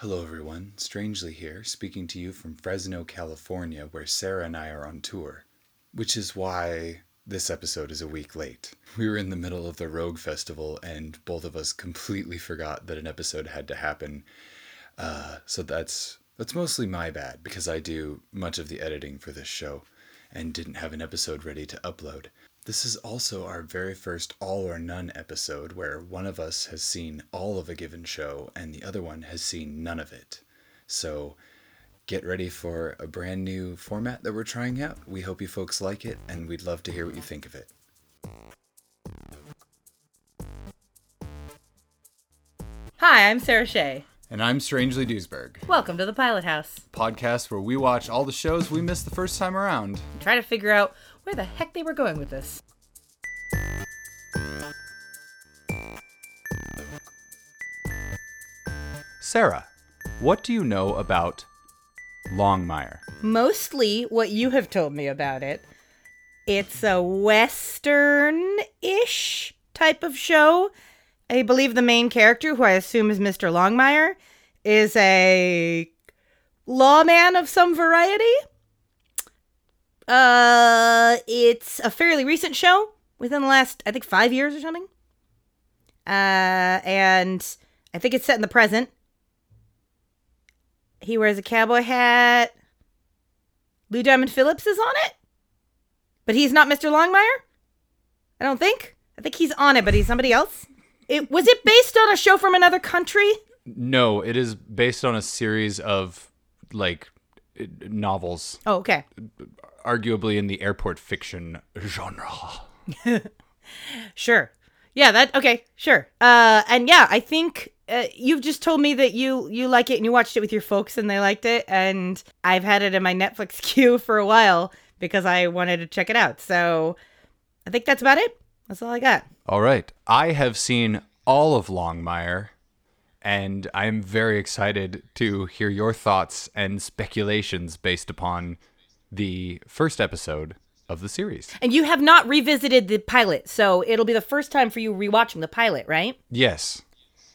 Hello, everyone. Strangely here, speaking to you from Fresno, California, where Sarah and I are on tour. Which is why this episode is a week late. We were in the middle of the Rogue Festival, and both of us completely forgot that an episode had to happen. Uh, so that's that's mostly my bad because I do much of the editing for this show, and didn't have an episode ready to upload. This is also our very first all or none episode where one of us has seen all of a given show and the other one has seen none of it. So get ready for a brand new format that we're trying out. We hope you folks like it and we'd love to hear what you think of it. Hi, I'm Sarah Shea. And I'm Strangely Duesberg, Welcome to the Pilot House. podcast where we watch all the shows we missed the first time around. Try to figure out where the heck they were going with this. Sarah, what do you know about Longmire? Mostly what you have told me about it. It's a western ish type of show. I believe the main character, who I assume is Mr. Longmire, is a lawman of some variety. Uh, it's a fairly recent show within the last, I think, five years or something. Uh, and I think it's set in the present. He wears a cowboy hat. Lou Diamond Phillips is on it, but he's not Mr. Longmire. I don't think. I think he's on it, but he's somebody else. It was it based on a show from another country? No, it is based on a series of like novels, Oh, okay. Arguably in the airport fiction genre. Sure. Yeah, that okay, sure. Uh and yeah, I think uh, you've just told me that you you like it and you watched it with your folks and they liked it and I've had it in my Netflix queue for a while because I wanted to check it out. So I think that's about it. That's all I got. All right, I have seen all of Longmire, and I'm very excited to hear your thoughts and speculations based upon the first episode of the series. And you have not revisited the pilot, so it'll be the first time for you rewatching the pilot, right? Yes,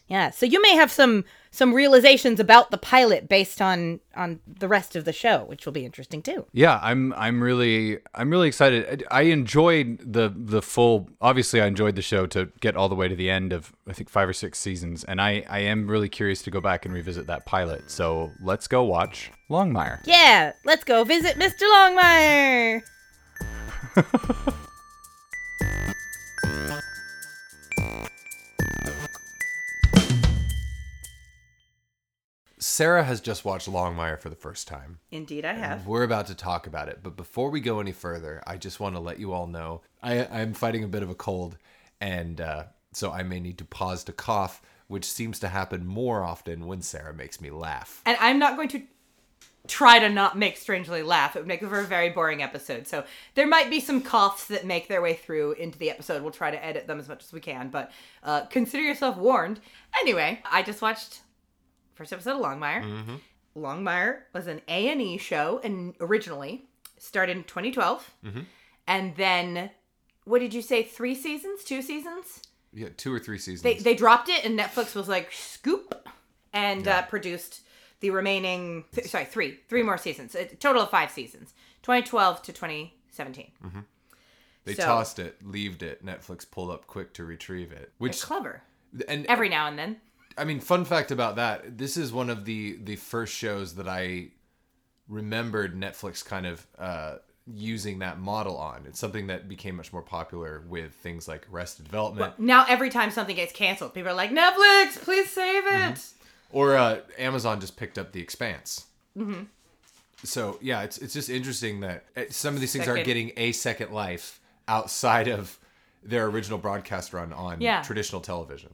Yeah. So you may have some some realizations about the pilot based on on the rest of the show, which will be interesting too. Yeah, I'm I'm really I'm really excited. I I enjoyed the the full obviously I enjoyed the show to get all the way to the end of I think 5 or 6 seasons and I I am really curious to go back and revisit that pilot. So, let's go watch Longmire. Yeah, let's go visit Mr. Longmire. Sarah has just watched Longmire for the first time. Indeed, I have. We're about to talk about it, but before we go any further, I just want to let you all know I, I'm fighting a bit of a cold, and uh, so I may need to pause to cough, which seems to happen more often when Sarah makes me laugh. And I'm not going to try to not make Strangely laugh. It would make for a very boring episode. So there might be some coughs that make their way through into the episode. We'll try to edit them as much as we can, but uh, consider yourself warned. Anyway, I just watched first episode of Longmire. Mm-hmm. Longmire was an A and E show, and originally started in 2012, mm-hmm. and then what did you say? Three seasons? Two seasons? Yeah, two or three seasons. They they dropped it, and Netflix was like scoop, and uh, produced the remaining. Th- sorry, three three more seasons. A total of five seasons, 2012 to 2017. Mm-hmm. They so- tossed it, leaved it. Netflix pulled up quick to retrieve it. Which clever. and Every now and then. I mean, fun fact about that: this is one of the the first shows that I remembered Netflix kind of uh, using that model on. It's something that became much more popular with things like Arrested Development Now every time something gets canceled, people are like, Netflix, please save it. or uh, Amazon just picked up The Expanse. Mm-hmm. So yeah, it's it's just interesting that uh, some of these things are Second- getting a second life outside of their original broadcast run on Yeah. traditional television.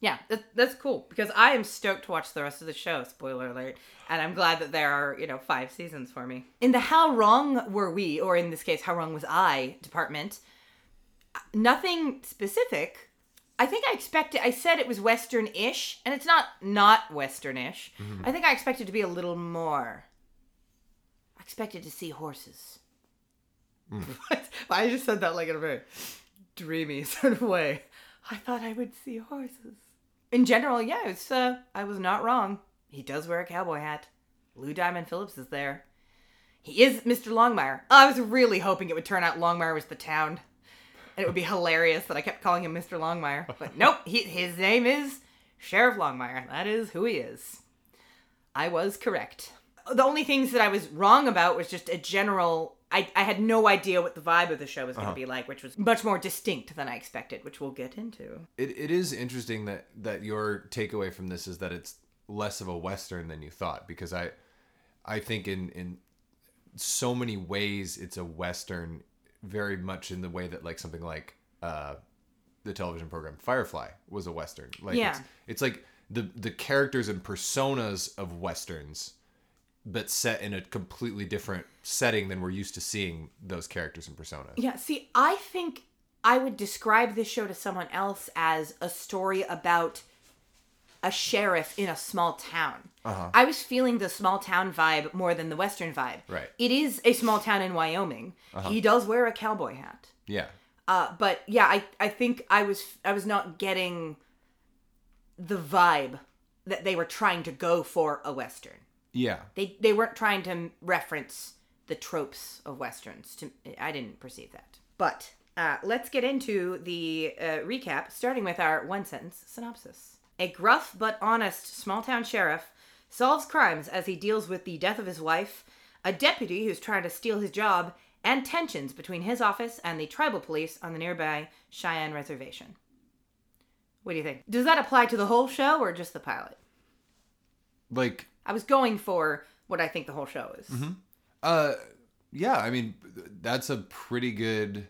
Yeah, that, that's cool because I am stoked to watch the rest of the show. Spoiler alert! And I'm glad that there are you know five seasons for me. In the how wrong were we, or in this case, how wrong was I department? Nothing specific. I think I expected. I said it was Western-ish, and it's not not Western-ish. Mm-hmm. I think I expected to be a little more. I expected to see horses. Mm. I just said that like in a very dreamy sort of way. I thought I would see horses. In general, yeah, it's uh, I was not wrong. He does wear a cowboy hat. Lou Diamond Phillips is there. He is Mr. Longmire. I was really hoping it would turn out Longmire was the town. And it would be hilarious that I kept calling him Mr. Longmire. But nope, he, his name is Sheriff Longmire. That is who he is. I was correct. The only things that I was wrong about was just a general. I, I had no idea what the vibe of the show was going to be like, which was much more distinct than I expected, which we'll get into. It, it is interesting that that your takeaway from this is that it's less of a western than you thought because I I think in in so many ways it's a western very much in the way that like something like uh the television program Firefly was a western like Yeah. it's, it's like the the characters and personas of westerns but set in a completely different setting than we're used to seeing those characters and personas. Yeah, see, I think I would describe this show to someone else as a story about a sheriff in a small town. I was feeling the small town vibe more than the western vibe. Right. It is a small town in Wyoming. He does wear a cowboy hat. Yeah. Uh, but yeah, I, I think I was I was not getting the vibe that they were trying to go for a western. Yeah. They they weren't trying to reference the tropes of westerns. To I didn't perceive that. But uh, let's get into the uh, recap, starting with our one sentence synopsis. A gruff but honest small town sheriff solves crimes as he deals with the death of his wife, a deputy who's trying to steal his job, and tensions between his office and the tribal police on the nearby Cheyenne Reservation. What do you think? Does that apply to the whole show or just the pilot? Like I was going for what I think the whole show is. Uh, yeah, I mean, that's a pretty good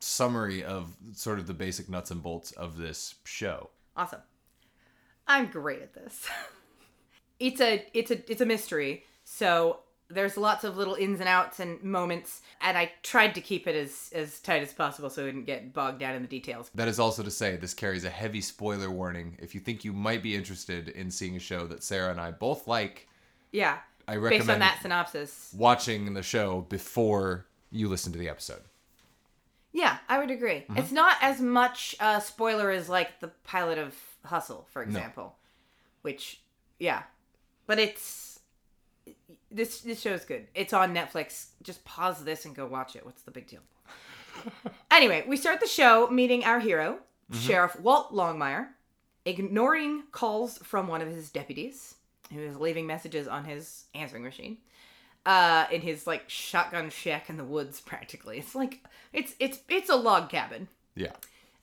summary of sort of the basic nuts and bolts of this show. Awesome. I'm great at this. it's a it's a it's a mystery. So there's lots of little ins and outs and moments and I tried to keep it as as tight as possible so we didn't get bogged down in the details. That is also to say, this carries a heavy spoiler warning. If you think you might be interested in seeing a show that Sarah and I both like, Yeah. I Based on recommend that synopsis. watching the show before you listen to the episode. Yeah, I would agree. Mm-hmm. It's not as much a spoiler as like the pilot of Hustle, for example. Which yeah. But it's this this show's good. It's on Netflix. Just pause this and go watch it. What's the big deal? anyway, we start the show meeting our hero, Sheriff Walt Longmire, ignoring calls from one of his deputies, who is leaving messages on his answering machine. Uh, in his like shotgun shack in the woods, practically. It's like it's it's it's a log cabin. Yeah.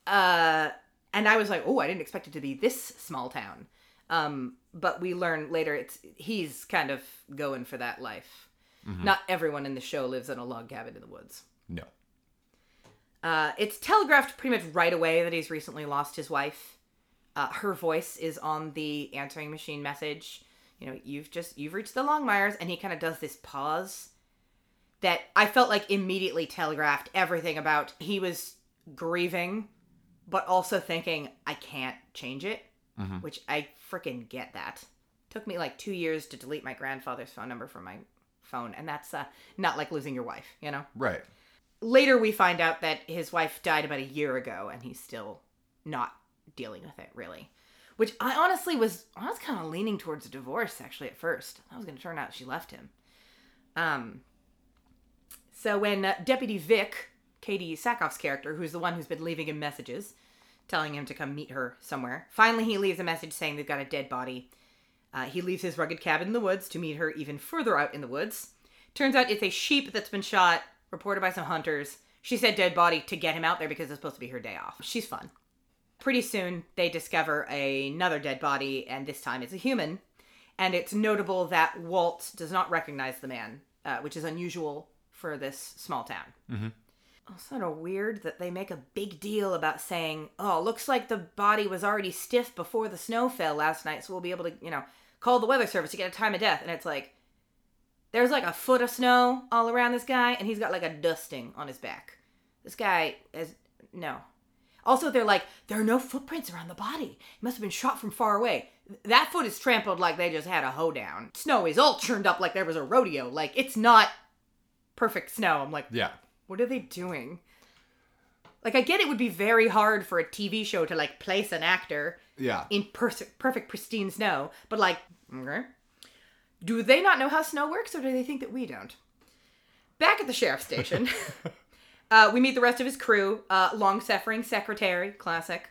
Uh, and I was like, oh, I didn't expect it to be this small town. Um, but we learn later it's he's kind of going for that life. Not everyone in the show lives in a log cabin in the woods. No. Uh, it's telegraphed pretty much right away that he's recently lost his wife. Uh, her voice is on the answering machine message. You know, you've just you've reached the Longmires, and he kind of does this pause that I felt like immediately telegraphed everything about he was grieving, but also thinking I can't change it, which I freaking get that. Took me like two years to delete my grandfather's phone number from my phone, and that's uh, not like losing your wife, you know? Right. later we find out that his wife died about a year ago and he's still not dealing with it really. Which i honestly was i was kind of leaning towards a divorce actually at first. I was going to turn out she left him. Um so when uh, deputy vic Katee Sackhoff's character who's the one who's been leaving him messages telling him to come meet her somewhere finally he leaves a message saying they've got a dead body uh, he leaves his rugged cabin in the woods to meet her even further out in the woods. Turns out it's a sheep that's been shot, reported by some hunters. She said dead body to get him out there because it's supposed to be her day off. She's fun. Pretty soon, they discover another dead body, and this time it's a human. And it's notable that Walt does not recognize the man, uh, which is unusual for this small town. It's sort of weird that they make a big deal about saying, "Oh, looks like the body was already stiff before the snow fell last night, so we'll be able to, you know, call the weather service to get a time of death." And it's like, there's like a foot of snow all around this guy, and he's got like a dusting on his back. This guy is no. Also, they're like, there are no footprints around the body. He must have been shot from far away. That foot is trampled like they just had a hoedown. Snow is all churned up like there was a rodeo. Like it's not perfect snow. I'm like, Yeah. What are they doing? Like, I get it would be very hard for a TV show to like place an actor Yeah. in pers- perfect pristine snow, but like Okay. Do they not know how snow works, or do they think that we don't? Back at the sheriff's station, uh, we meet the rest of his crew. Uh, long-suffering secretary, classic,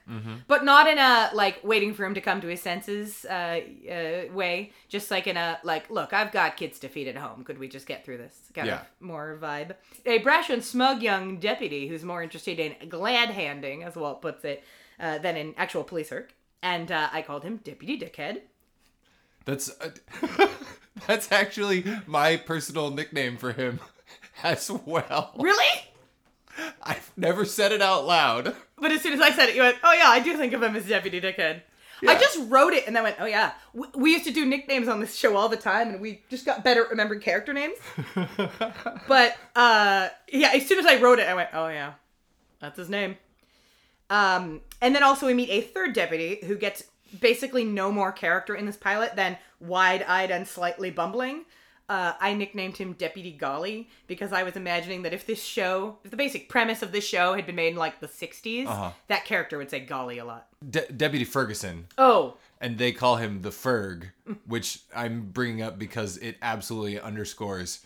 but not in a like waiting for him to come to his senses uh, uh, way. Just like in a like, look, I've got kids to feed at home. Could we just get through this? Kind Yeah. of more vibe. A brash and smug young deputy who's more interested in glad handing, as Walt puts it, uh, than in actual police work. And uh, I called him Deputy Dickhead. That's uh, that's actually my personal nickname for him as well. Really? I've never said it out loud. But as soon as I said it, you went, "Oh yeah, I do think of him as Deputy Dickhead." I just wrote it and then went, "Oh yeah." We, we used to do nicknames on this show all the time, and we just got better at remembering character names. but uh, yeah, as soon as I wrote it, I went, "Oh yeah, that's his name." Um, and then also we meet a third deputy who gets basically no more character in this pilot than wide-eyed and slightly bumbling. Uh, I nicknamed him Deputy Golly because I was imagining that if this show, if the basic premise of this show had been made in like the 60s, Uh-huh. that character would say Golly a lot. De- Deputy Ferguson, Oh, and they call him the Ferg, which I'm bringing up because it absolutely underscores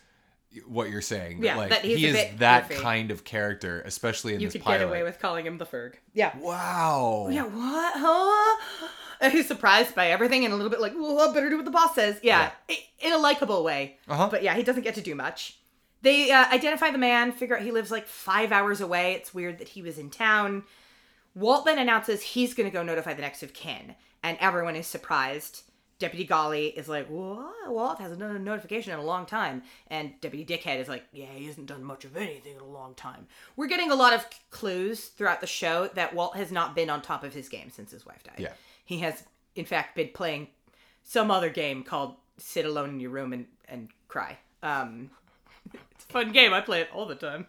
what you're saying. Yeah, like that he's he a is bit that goofy. kind of character, especially in you this could pilot. get away with calling him the Ferg. Yeah. Wow. Yeah, what? Huh? He's surprised by everything and a little bit like, well, I better do what the boss says. Yeah, i- in a likable way. Uh-huh. But yeah, he doesn't get to do much. They uh, identify the man, figure out he lives like five hours away. It's weird that he was in town. Walt then announces he's going to go notify the next of kin, and everyone is surprised. Deputy Golly is like, what? Walt hasn't done a notification in a long time. And Deputy Dickhead is like, yeah, he hasn't done much of anything in a long time. We're getting a lot of clues throughout the show that Walt has not been on top of his game since his wife died. Yeah. He has, in fact, been playing some other game called Sit Alone in Your Room and, and Cry. Um, it's a fun game. I play it all the time.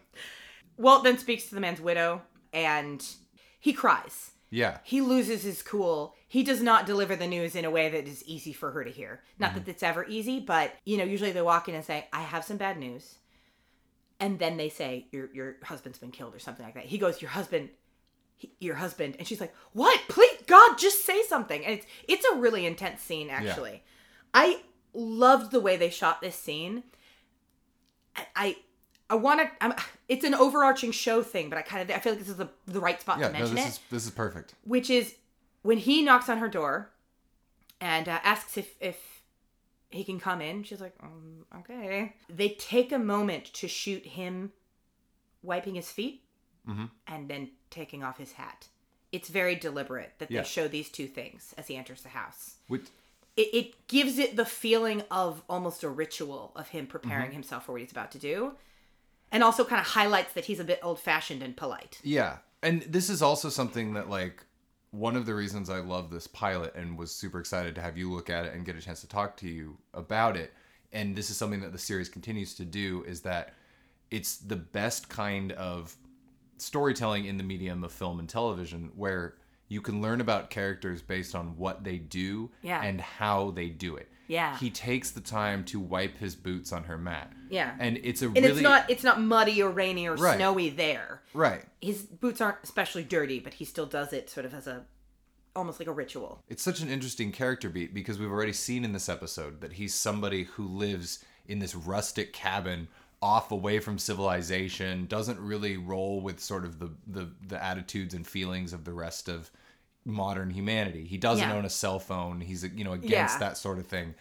Walt then speaks to the man's widow and he cries. Yeah. He loses his cool. He does not deliver the news in a way that is easy for her to hear. Not that mm-hmm. it's ever easy, but you know, usually they walk in and say, "I have some bad news," and then they say, "Your your husband's been killed" or something like that. He goes, "Your husband." he- Your husband, and she's like, "What? Please, God, just say something." And it's it's a really intense scene, actually. I loved the way they shot this scene. I I, want to. It's an overarching show thing, but I kind of I feel like this is the the right spot Yeah. to No, mention this it is this is perfect. which is when he knocks on her door and uh, asks if if he can come in. She's like, um, okay. They take a moment to shoot him wiping his feet Mhm. and then taking off his hat. It's very deliberate that they Yeah. show these two things as he enters the house. Which, It, it gives it the feeling of almost a ritual of him preparing Mm-hmm. himself for what he's about to do. And also kind of highlights that he's a bit old fashioned and polite. yeah, and this is also something that like one of the reasons I love this pilot and was super excited to have you look at it and get a chance to talk to you about it. And this is something that the series continues to do is that it's the best kind of storytelling in the medium of film and television where you can learn about characters based on what they do Yeah. and how they do it. Yeah. He takes the time to wipe his boots on her mat. Yeah. And it's a and really it's not it's not muddy or rainy or Right. snowy there. right. His boots aren't especially dirty, but he still does it sort of as a almost like a ritual. It's such an interesting character beat because we've already seen in this episode that he's somebody who lives in this rustic cabin off away from civilization, doesn't really roll with sort of the the, the attitudes and feelings of the rest of modern humanity. He doesn't Yeah. own a cell phone. He's you know against Yeah. that sort of thing.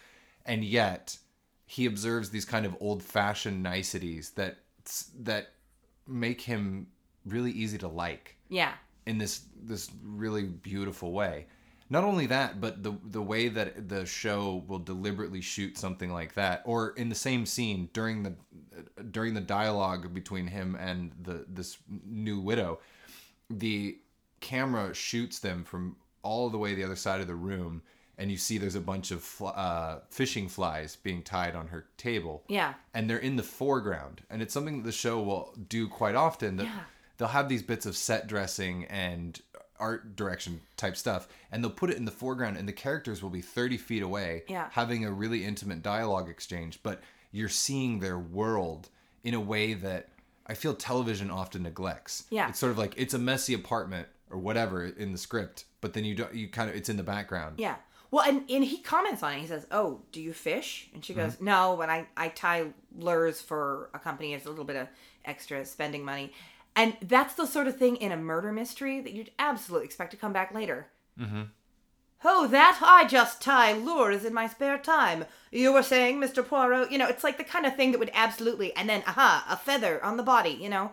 And yet he observes these kind of old-fashioned niceties that that make him really easy to like Yeah. in this this really beautiful way. Not only that, but the the way that the show will deliberately shoot something like that, or in the same scene during the during the dialogue between him and the this new widow, the camera shoots them from all the way the other side of the room, and you see there's a bunch of fl- uh, fishing flies being tied on her table Yeah. and they're in the foreground and it's something that the show will do quite often that Yeah. they'll have these bits of set dressing and art direction type stuff and they'll put it in the foreground and the characters will be 30 feet away Yeah. having a really intimate dialogue exchange but you're seeing their world in a way that i feel television often neglects Yeah. it's sort of like it's a messy apartment or whatever in the script but then you don't you kind of it's in the background Yeah. Well, and, and he comments on it. He says, "Oh, do you fish?" And she Mm-hmm. goes, "No, but I I tie lures for a company. It's a little bit of extra spending money." And that's the sort of thing in a murder mystery that you'd absolutely expect to come back later. Mm-hmm. Oh, that I just tie lures in my spare time. You were saying, Mister Poirot. You know, it's like the kind of thing that would absolutely, and then aha, a feather on the body. You know,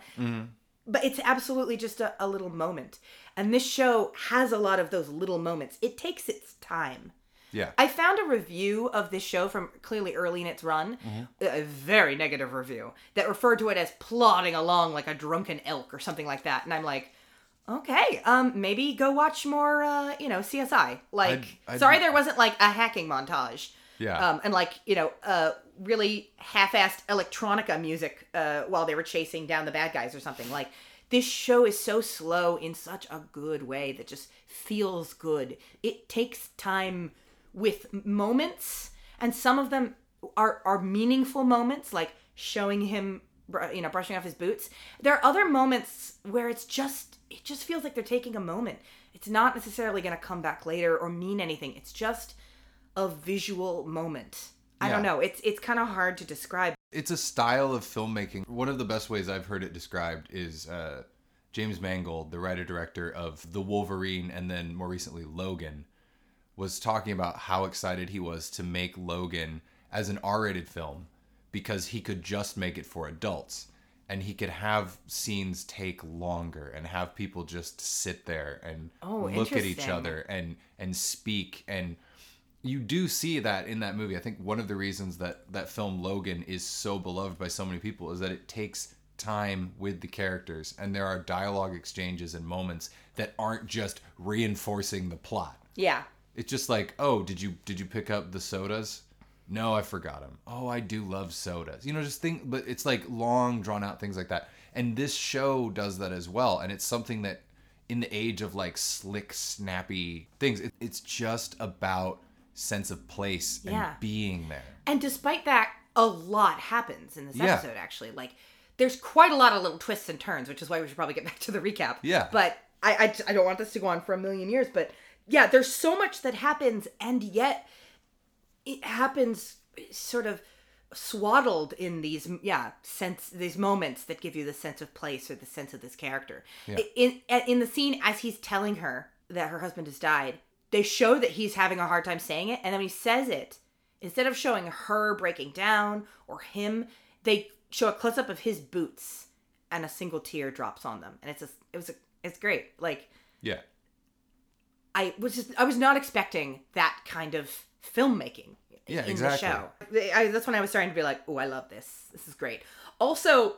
but it's absolutely just a, a little moment. And this show has a lot of those little moments. It takes its time. Yeah. I found a review of this show from clearly early in its run, a very negative review, that referred to it as plodding along like a drunken elk or something like that. And I'm like, okay, um, maybe go watch more, uh, you know, CSI. Like, I'd- I'd- sorry there wasn't like a hacking montage. Yeah. Um, and like, you know, uh, really half-assed electronica music uh, while they were chasing down the bad guys or something. Like, this show is so slow in such a good way that just feels good. It takes time with moments, and some of them are are meaningful moments, like showing him, you know, brushing off his boots. There are other moments where it's just it just feels like they're taking a moment. It's not necessarily going to come back later or mean anything. It's just a visual moment. I don't know. It's it's kind of hard to describe. it's a style of filmmaking. One of the best ways I've heard it described is uh, James Mangold, the writer director of The Wolverine and then more recently Logan, was talking about how excited he was to make Logan as an R-rated film because he could just make it for adults and he could have scenes take longer and have people just sit there and Oh, look at each other and and speak and you do see that in that movie. I think one of the reasons that that film Logan is so beloved by so many people is that it takes time with the characters and there are dialogue exchanges and moments that aren't just reinforcing the plot. Yeah. It's just like, "Oh, did you did you pick up the sodas?" No, I forgot them. Oh, I do love sodas. You know, just think but it's like long drawn out things like that. And this show does that as well and it's something that in the age of like slick snappy things, it, it's just about sense of place and being there. And despite that, a lot happens in this Yeah. episode, actually. Like, there's quite a lot of little twists and turns, which is why we should probably get back to the recap. Yeah. But I, I, I don't want this to go on for a million years, but yeah, there's so much that happens, and yet it happens sort of swaddled in these yeah sense these moments that give you the sense of place or the sense of this character. In in the scene as he's telling her that her husband has died they show that he's having a hard time saying it and then when he says it. Instead of showing her breaking down or him they show a close up of his boots and a single tear drops on them and it's a, it was a, it's great like Yeah. I was just I was not expecting that kind of filmmaking Yeah, in exactly. the show. I, that's when I was starting to be like, oh, I love this. This is great. Also,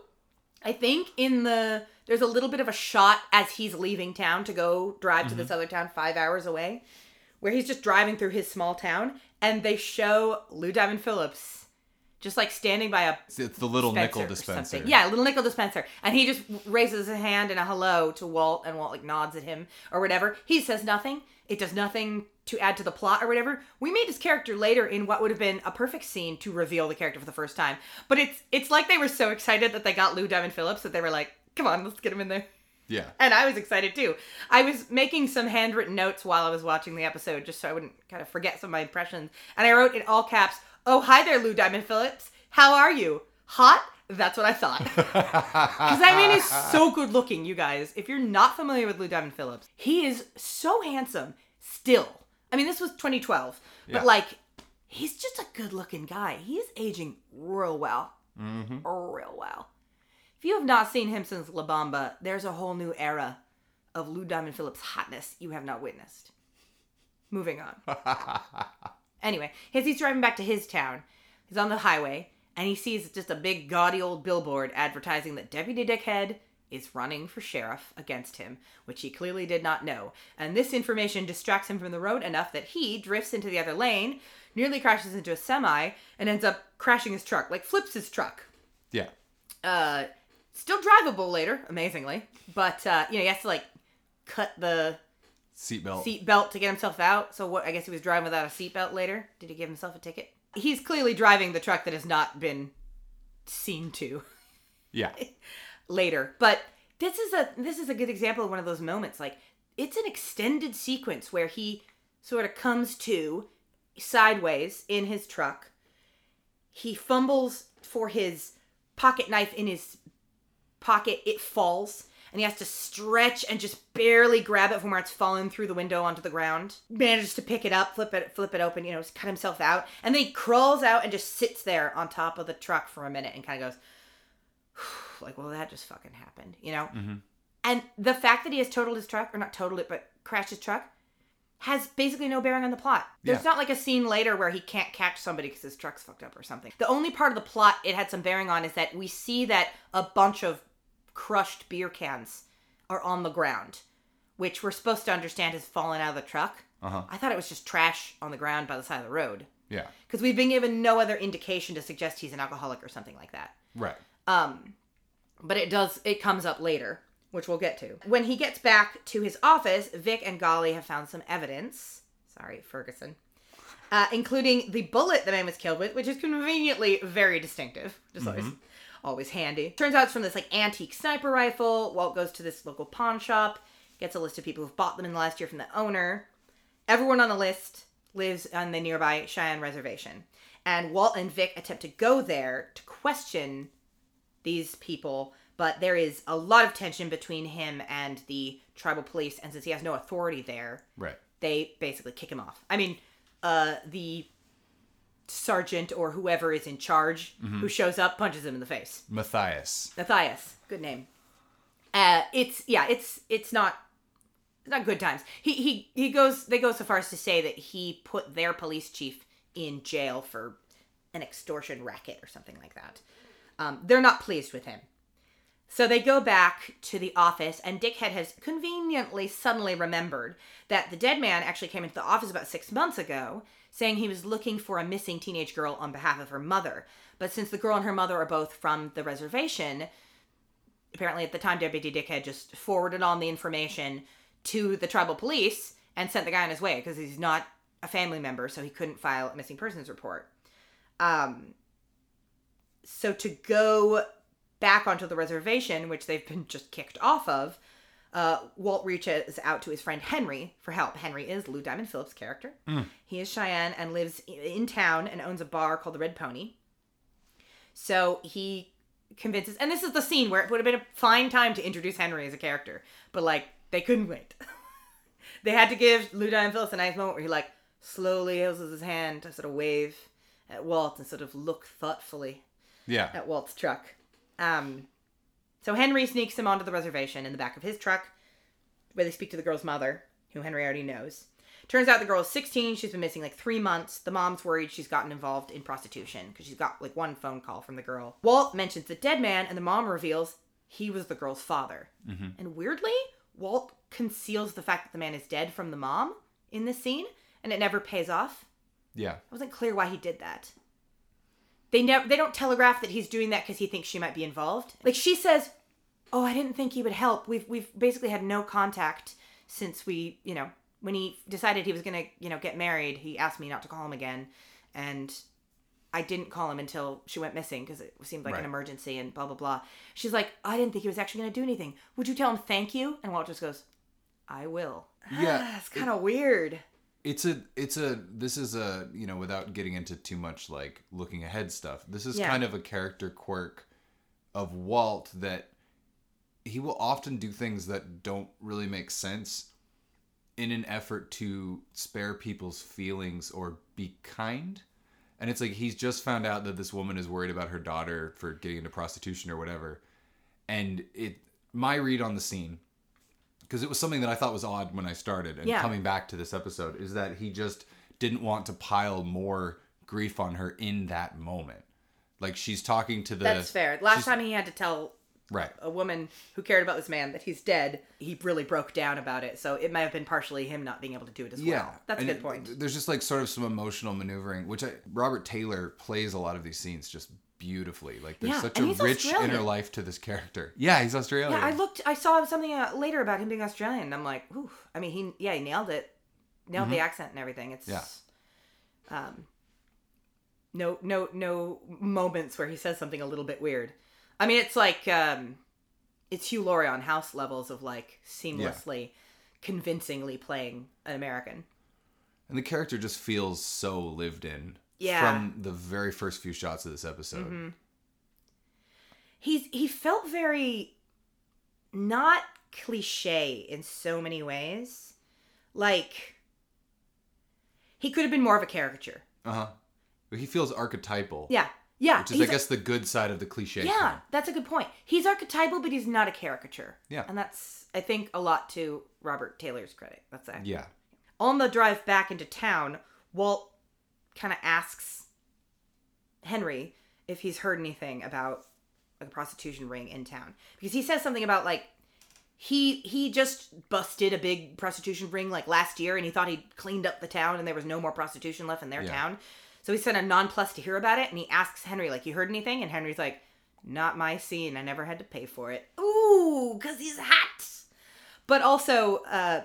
I think in the there's a little bit of a shot as he's leaving town to go drive to this Mm-hmm. other town five hours away, where he's just driving through his small town, and they show Lou Diamond Phillips just like standing by a It's, the little nickel dispenser. Yeah, little nickel dispenser. And he just raises a hand and a hello to Walt, and Walt like nods at him or whatever. He says nothing. It does nothing to add to the plot or whatever. We made his character later in what would have been a perfect scene to reveal the character for the first time. But it's it's like they were so excited that they got Lou Diamond Phillips that they were like, come on, let's get him in there. Yeah. And I was excited too. I was making some handwritten notes while I was watching the episode just so I wouldn't kind of forget some of my impressions. And I wrote in all caps, Oh, hi there, Lou Diamond Phillips. How are you? Hot? That's what I thought. Because that man is so good looking, you guys. If you're not familiar with Lou Diamond Phillips, he is so handsome still. I mean, this was 2012, Yeah. but like, he's just a good looking guy. He's aging real well. Mm-hmm. Real well. If you have not seen him since La Bamba, there's a whole new era of Lou Diamond Phillips hotness you have not witnessed. Moving on. anyway, as he's driving back to his town, he's on the highway and he sees just a big gaudy old billboard advertising that Deputy Dickhead is running for sheriff against him, which he clearly did not know. And this information distracts him from the road enough that he drifts into the other lane, nearly crashes into a semi, and ends up crashing his truck, like flips his truck Yeah. uh still drivable later amazingly but uh you know he has to like cut the Seatbelt. seat belt to get himself out so what i guess he was driving without a seatbelt later did he give himself a ticket he's clearly driving the truck that has not been seen to Yeah. later but this is a this is a good example of one of those moments like it's an extended sequence where he sort of comes to sideways in his truck. He fumbles for his pocket knife in his pocket. It falls, and he has to stretch and just barely grab it from where it's fallen through the window onto the ground. Manages to pick it up, flip it, flip it open, you know, cut himself out, and then he crawls out and just sits there on top of the truck for a minute and kind of goes, like, well, that just fucking happened, you know. Mm-hmm. And the fact that he has totaled his truck, or not totaled it, but crashed his truck, has basically no bearing on the plot. There's Yeah. not like a scene later where he can't catch somebody because his truck's fucked up or something. The only part of the plot it had some bearing on is that we see that a bunch of crushed beer cans are on the ground, which we're supposed to understand has fallen out of the truck. Uh-huh. I thought it was just trash on the ground by the side of the road Yeah. because we've been given no other indication to suggest he's an alcoholic or something like that. Right. Um, but it does. It comes up later, which we'll get to. When he gets back to his office, Vic and Golly have found some evidence. Sorry, Ferguson. Uh, including the bullet the man was killed with, which is conveniently very distinctive. Just always, always handy. Turns out it's from this like antique sniper rifle. Walt goes to this local pawn shop, gets a list of people who've bought them in the last year from the owner. Everyone on the list lives on the nearby Cheyenne Reservation. And Walt and Vic attempt to go there to question these people, but there is a lot of tension between him and the tribal police, and since he has no authority there, Right. they basically kick him off. I mean, uh, the sergeant or whoever is in charge who shows up punches him in the face. Matthias. Matthias, good name. Uh, it's yeah, it's it's not it's not good times. He he he goes they go so far as to say that he put their police chief in jail for an extortion racket or something like that. Um, they're not pleased with him. So they go back to the office, and Dickhead has conveniently suddenly remembered that the dead man actually came into the office about six months ago, saying he was looking for a missing teenage girl on behalf of her mother. But since the girl and her mother are both from the reservation, apparently at the time Deputy Dickhead just forwarded on the information to the tribal police and sent the guy on his way because he's not a family member, so he couldn't file a missing persons report. Um, so to go back onto the reservation, which they've been just kicked off of, uh, Walt reaches out to his friend Henry for help. Henry is Lou Diamond Phillips' character. He is Cheyenne and lives in town and owns a bar called the Red Pony. So he convinces, and this is the scene where it would have been a fine time to introduce Henry as a character, but like they couldn't wait. they had to give Lou Diamond Phillips a nice moment where he like slowly hoses his hand to sort of wave at Walt and sort of look thoughtfully Yeah. at Walt's truck. Um, so Henry sneaks him onto the reservation in the back of his truck, where they speak to the girl's mother, who Henry already knows. Turns out the girl is 16. She's been missing like three months. The mom's worried she's gotten involved in prostitution because she's got like one phone call from the girl. Walt mentions the dead man, and the mom reveals he was the girl's father. Mm-hmm. And weirdly, Walt conceals the fact that the man is dead from the mom in this scene, and it never pays off. Yeah. It wasn't clear why he did that. They never they don't telegraph that he's doing that because he thinks she might be involved. Like she says, "Oh, I didn't think he would help. We've we've basically had no contact since we, you know, when he decided he was gonna, you know, get married. He asked me not to call him again, and I didn't call him until she went missing because it seemed like Right. an emergency and blah blah blah." She's like, "I didn't think he was actually gonna do anything. Would you tell him thank you?" And Walt just goes, "I will." Yeah, ah, it's kind of weird. It's a it's a this is a you know without getting into too much like looking ahead stuff this is Yeah. kind of a character quirk of walt that he will often do things that don't really make sense in an effort to spare people's feelings or be kind and it's like he's just found out that this woman is worried about her daughter for getting into prostitution or whatever and it my read on the scene because it was something that I thought was odd when I started, and Yeah. coming back to this episode is that he just didn't want to pile more grief on her in that moment. Like she's talking to the That's fair. Last time he had to tell right, a woman who cared about this man that he's dead, he really broke down about it. So it might have been partially him not being able to do it as yeah, well. That's a and good it- point. There's just like sort of some emotional maneuvering, which I, Robert Taylor plays a lot of these scenes just beautifully. Like there's Yeah, such a rich Australian. inner life to this character. Yeah, he's Australian. Yeah, I looked. I saw something uh, later about him being Australian. and I'm like, ooh. I mean, he yeah, he nailed it, nailed the accent and everything. It's Yeah. Um, no, no, no moments where he says something a little bit weird. I mean, it's like um, it's Hugh Laurie on House levels of like seamlessly, convincingly playing an American. And the character just feels so lived in Yeah. from the very first few shots of this episode. Mm-hmm. he's he felt very not cliche in so many ways like he could have been more of a caricature Uh-huh. But he feels archetypal. yeah yeah Which is, I guess, the good side of the cliche. yeah thing. that's a good point he's archetypal but he's not a caricature Yeah. and that's i think a lot to robert taylor's credit that's that Yeah. on the drive back into town, Walt kind of asks Henry if he's heard anything about a prostitution ring in town because he says something about like he he just busted a big prostitution ring like last year and he thought he'd cleaned up the town and there was no more prostitution left in their Yeah. town. So he sent a nonplus to hear about it and he asks Henry like you heard anything and Henry's like not my scene. I never had to pay for it. Ooh, cuz he's hot. But also uh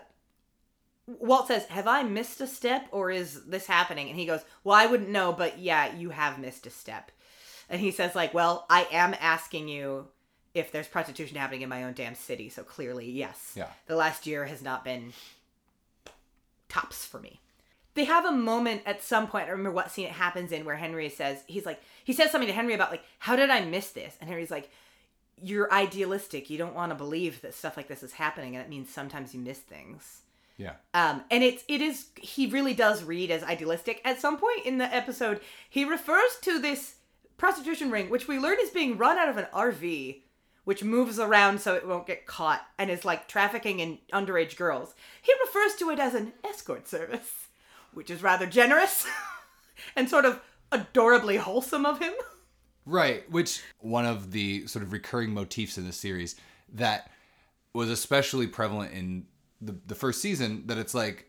Walt says, Have I missed a step or is this happening? And he goes, Well, I wouldn't know, but yeah, you have missed a step. And he says, like, well, I am asking you if there's prostitution happening in my own damn city. So clearly, yes. Yeah. The last year has not been tops for me. They have a moment at some point, I remember what scene it happens in, where Henry says, he's like, he says something to Henry about, like, how did I miss this? And Henry's like, you're idealistic. You don't want to believe that stuff like this is happening, and it means sometimes you miss things. Yeah. Um, and it's it is he really does read as idealistic. At some point in the episode, he refers to this prostitution ring, which we learn is being run out of an RV, which moves around so it won't get caught, and is like trafficking in underage girls. He refers to it as an escort service, which is rather generous and sort of adorably wholesome of him. Right, which one of the sort of recurring motifs in the series that was especially prevalent in the the first season that it's like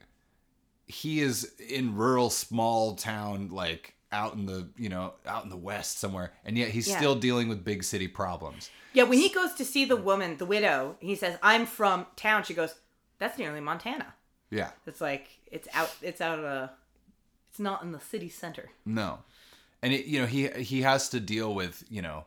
he is in rural small town like out in the, you know, out in the west somewhere and yet he's Yeah. still dealing with big city problems. Yeah, when he goes to see the woman, the widow, he says, "I'm from town." She goes, "That's nearly Montana." Yeah. It's like it's out. It's out of a. It's not in the city center. No. And it, you know, he he has to deal with, you know,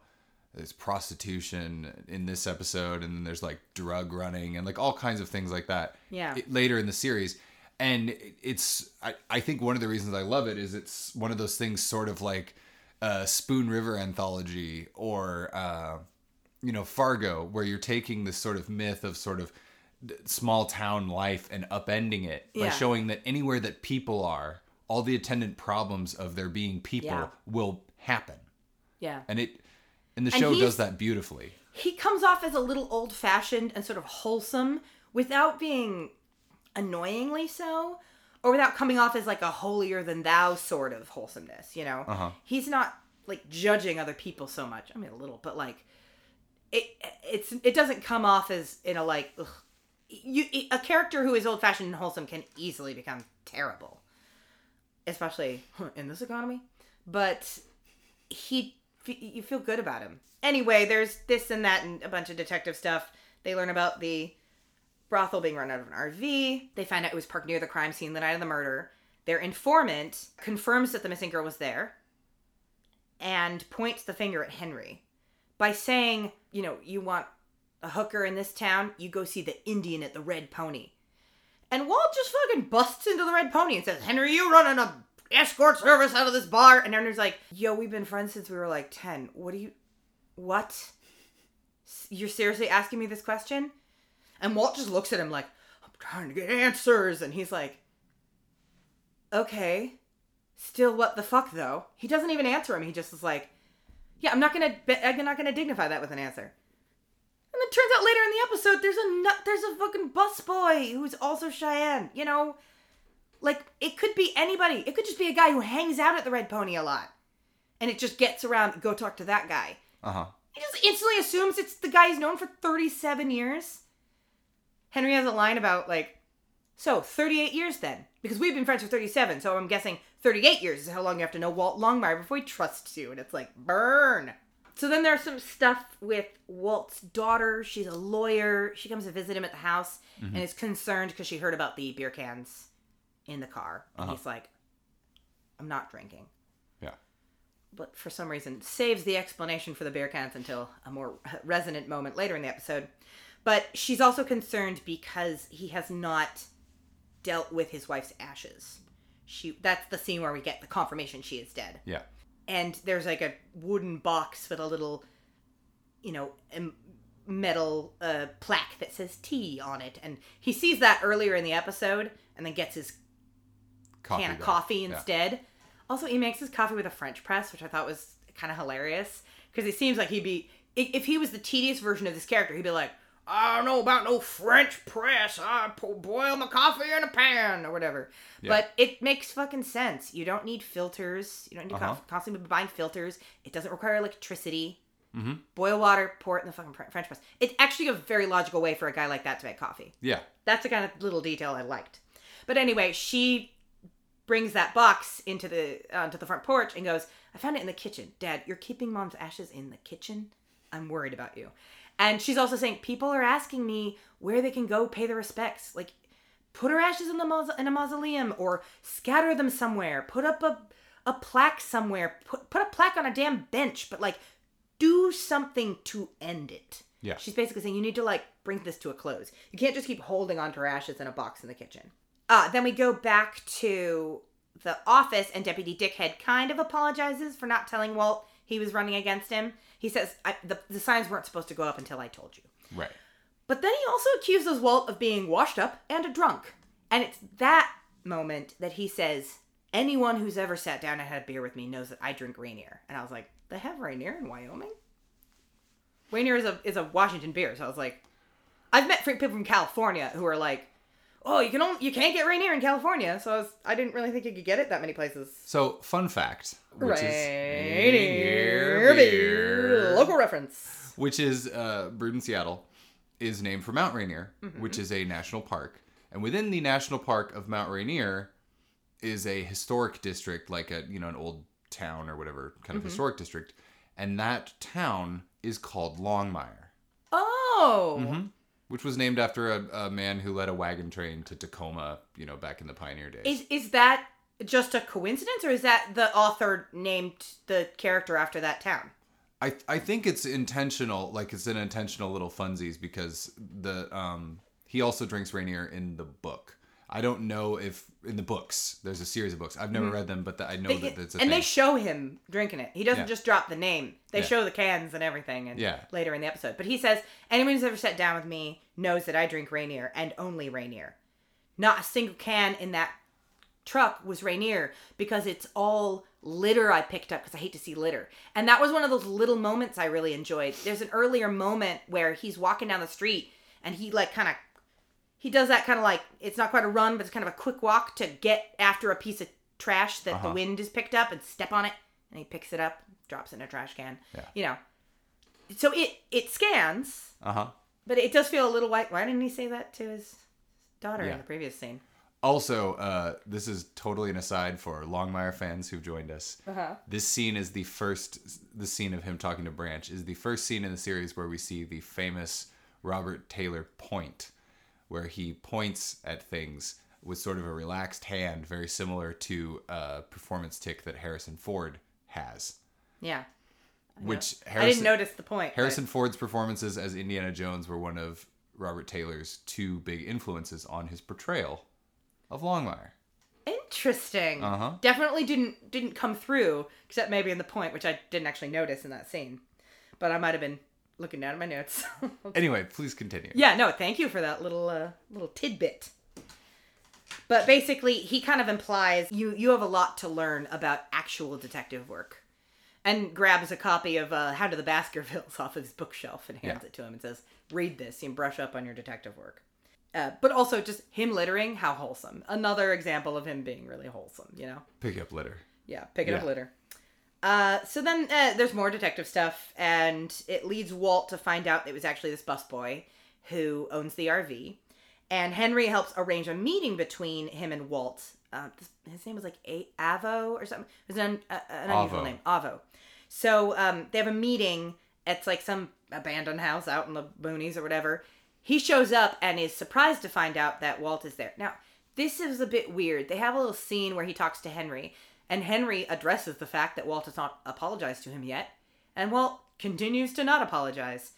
there's prostitution in this episode and then there's like drug running and like all kinds of things like that. Yeah. it- later in the series. And it's I, I think one of the reasons I love it is it's one of those things sort of like uh, Spoon River anthology or uh, you know Fargo where you're taking this sort of myth of sort of small town life and upending it by Yeah. showing that anywhere that people are all the attendant problems of there being people Yeah. will happen Yeah. and it and the And show does that beautifully He comes off as a little old fashioned and sort of wholesome without being annoyingly so, or without coming off as like a holier than thou sort of wholesomeness. You know, Uh-huh. he's not like judging other people so much. I mean, a little, but like it it's it doesn't come off as in a like ugh. you a character who is old fashioned and wholesome can easily become terrible, especially in this economy. But he you feel good about him. Anyway, there's this and that and a bunch of detective stuff. They learn about the brothel being run out of an RV. They find out it was parked near the crime scene the night of the murder. Their informant confirms that the missing girl was there and points the finger at Henry by saying, you know, you want a hooker in this town, you go see the Indian at the Red Pony. And Walt just fucking busts into the Red Pony and says, Henry, you running a escort service out of this bar? And Henry's like, yo, we've been friends since we were like 10. What do you, what? You're seriously asking me this question? And Walt just looks at him like, I'm trying to get answers. And he's like, okay. Still, what the fuck though? He doesn't even answer him. He just is like, yeah, I'm not gonna, I'm not gonna dignify that with an answer. And it turns out later in the episode, there's a nut, there's a fucking busboy who's also Cheyenne. You know, like it could be anybody. It could just be a guy who hangs out at the Red Pony a lot, and it just gets around. Go talk to that guy. uh-huh He just instantly assumes it's the guy he's known for 37 years. Henry has a line about, like, so 38 years then. Because we've been friends for 37, so I'm guessing 38 years is how long you have to know Walt Longmire before he trusts you. And it's like, burn. So then there's some stuff with Walt's daughter. She's a lawyer. She comes to visit him at the house and is concerned because she heard about the beer cans in the car. And he's like, I'm not drinking yeah but for some reason saves the explanation for the beer cans until a more resonant moment later in the episode. But she's also concerned because he has not dealt with his wife's ashes. she that's the scene where we get the confirmation she is dead Yeah. and there's like a wooden box with a little you know metal uh, plaque that says T on it and he sees that earlier in the episode and then gets his Coffee can of though. coffee Yeah. instead also he makes his coffee with a french press which i thought was kind of hilarious because it seems like he'd be if he was the tedious version of this character he'd be like I don't know about no French press. I boil my coffee in a pan or whatever. But it makes fucking sense. You don't need filters. You don't need to Uh-huh. conf- constantly be buying filters. It doesn't require electricity. Mm-hmm. Boil water, pour it in the fucking French press. It's actually a very logical way for a guy like that to make coffee. Yeah. That's the kind of little detail I liked. But anyway, she brings that box into the onto the front porch and goes, "I found it in the kitchen. Dad, you're keeping mom's ashes in the kitchen. I'm worried about you." And she's also saying, "People are asking me where they can go pay their respects. Like, put her ashes in the maus- in a mausoleum or scatter them somewhere. Put up a a plaque somewhere. Put put a plaque on a damn bench. But like, do something to end it." Yeah. She's basically saying you need to like bring this to a close. You can't just keep holding on to her ashes in a box in the kitchen. Uh, then we go back to the office, and Deputy Dickhead kind of apologizes for not telling Walt he was running against him. He says I, the the signs weren't supposed to go up until I told you. Right. But then he also accuses Walt of being washed up and a drunk. And it's that moment that he says, Anyone who's ever sat down and had a beer with me knows that I drink Rainier. And I was like, They have Rainier in Wyoming? Rainier is a is a Washington beer, so I was like, I've met people from California who are like, Oh, you can only you can't get Rainier in California, so I, was, I didn't really think you could get it that many places. So, fun fact, which Rainier is beer. local reference. which is uh, brewed in Seattle, is named for Mount Rainier, Mm-hmm. which is a national park. And within the national park of Mount Rainier is a historic district, like a you know an old town or whatever kind Mm-hmm. of historic district, and that town is called Longmire, Oh, Mm-hmm. Which was named after a, a man who led a wagon train to Tacoma, you know, back in the pioneer days. Is is that just a coincidence, or is that the author named the character after that town? I I think it's intentional, like it's an intentional little funsies because the um he also drinks Rainier in the book. I don't know if in the books there's a series of books. I've never read them, but the, I know Mm-hmm. They- that that's a and thing. they show him drinking it. He doesn't Yeah. just drop the name. They Yeah. show the cans and everything. And Yeah. later in the episode, but he says anyone who's ever sat down with me knows that I drink Rainier and only Rainier. Not a single can in that truck was Rainier because it's all litter I picked up because I hate to see litter. And that was one of those little moments I really enjoyed. There's an earlier moment where he's walking down the street and he like kind of he does that kind of like it's not quite a run, but it's kind of a quick walk to get after a piece of trash that the Uh-huh. wind has picked up and step on it, and he picks it up, drops it in a trash can. Yeah. You know. So it it scans, uh huh. but it does feel a little white. Why didn't he say that to his daughter Yeah. in the previous scene? Also, uh, this is totally an aside for Longmire fans who've joined us. Uh-huh. This scene is the first, the scene of him talking to Branch is the first scene in the series where we see the famous Robert Taylor point, where he points at things with sort of a relaxed hand, very similar to a performance tic that Harrison Ford has. Yeah. Which I Harrison, didn't notice the point. but- Harrison Ford's performances as Indiana Jones were one of Robert Taylor's two big influences on his portrayal of Longmire. Interesting. Uh-huh. Definitely didn't didn't come through, except maybe in the point, which I didn't actually notice in that scene. But I might have been looking down at my notes. Anyway, please continue. yeah, no, thank you for that little uh, little tidbit. But basically, he kind of implies you you have a lot to learn about actual detective work, and grabs a copy of uh, Hound of the Baskervilles off his bookshelf and hands Yeah. it to him and says, "Read this and brush up on your detective work." Uh, but also just him littering, how wholesome. Another example of him being really wholesome, you know. Pick up litter. Yeah, picking up Yeah. litter. Uh, so then uh, there's more detective stuff, and it leads Walt to find out it was actually this busboy who owns the RV. And Henry helps arrange a meeting between him and Walt. Uh, this, his name was like a- Avo or something. It was an, uh, an unusual Avo. name. Avo. So um, they have a meeting. It's like some abandoned house out in the boonies or whatever. He shows up and is surprised to find out that Walt is there. Now, this is a bit weird. They have a little scene where he talks to Henry, and Henry addresses the fact that Walt has not apologized to him yet, and Walt continues to not apologize.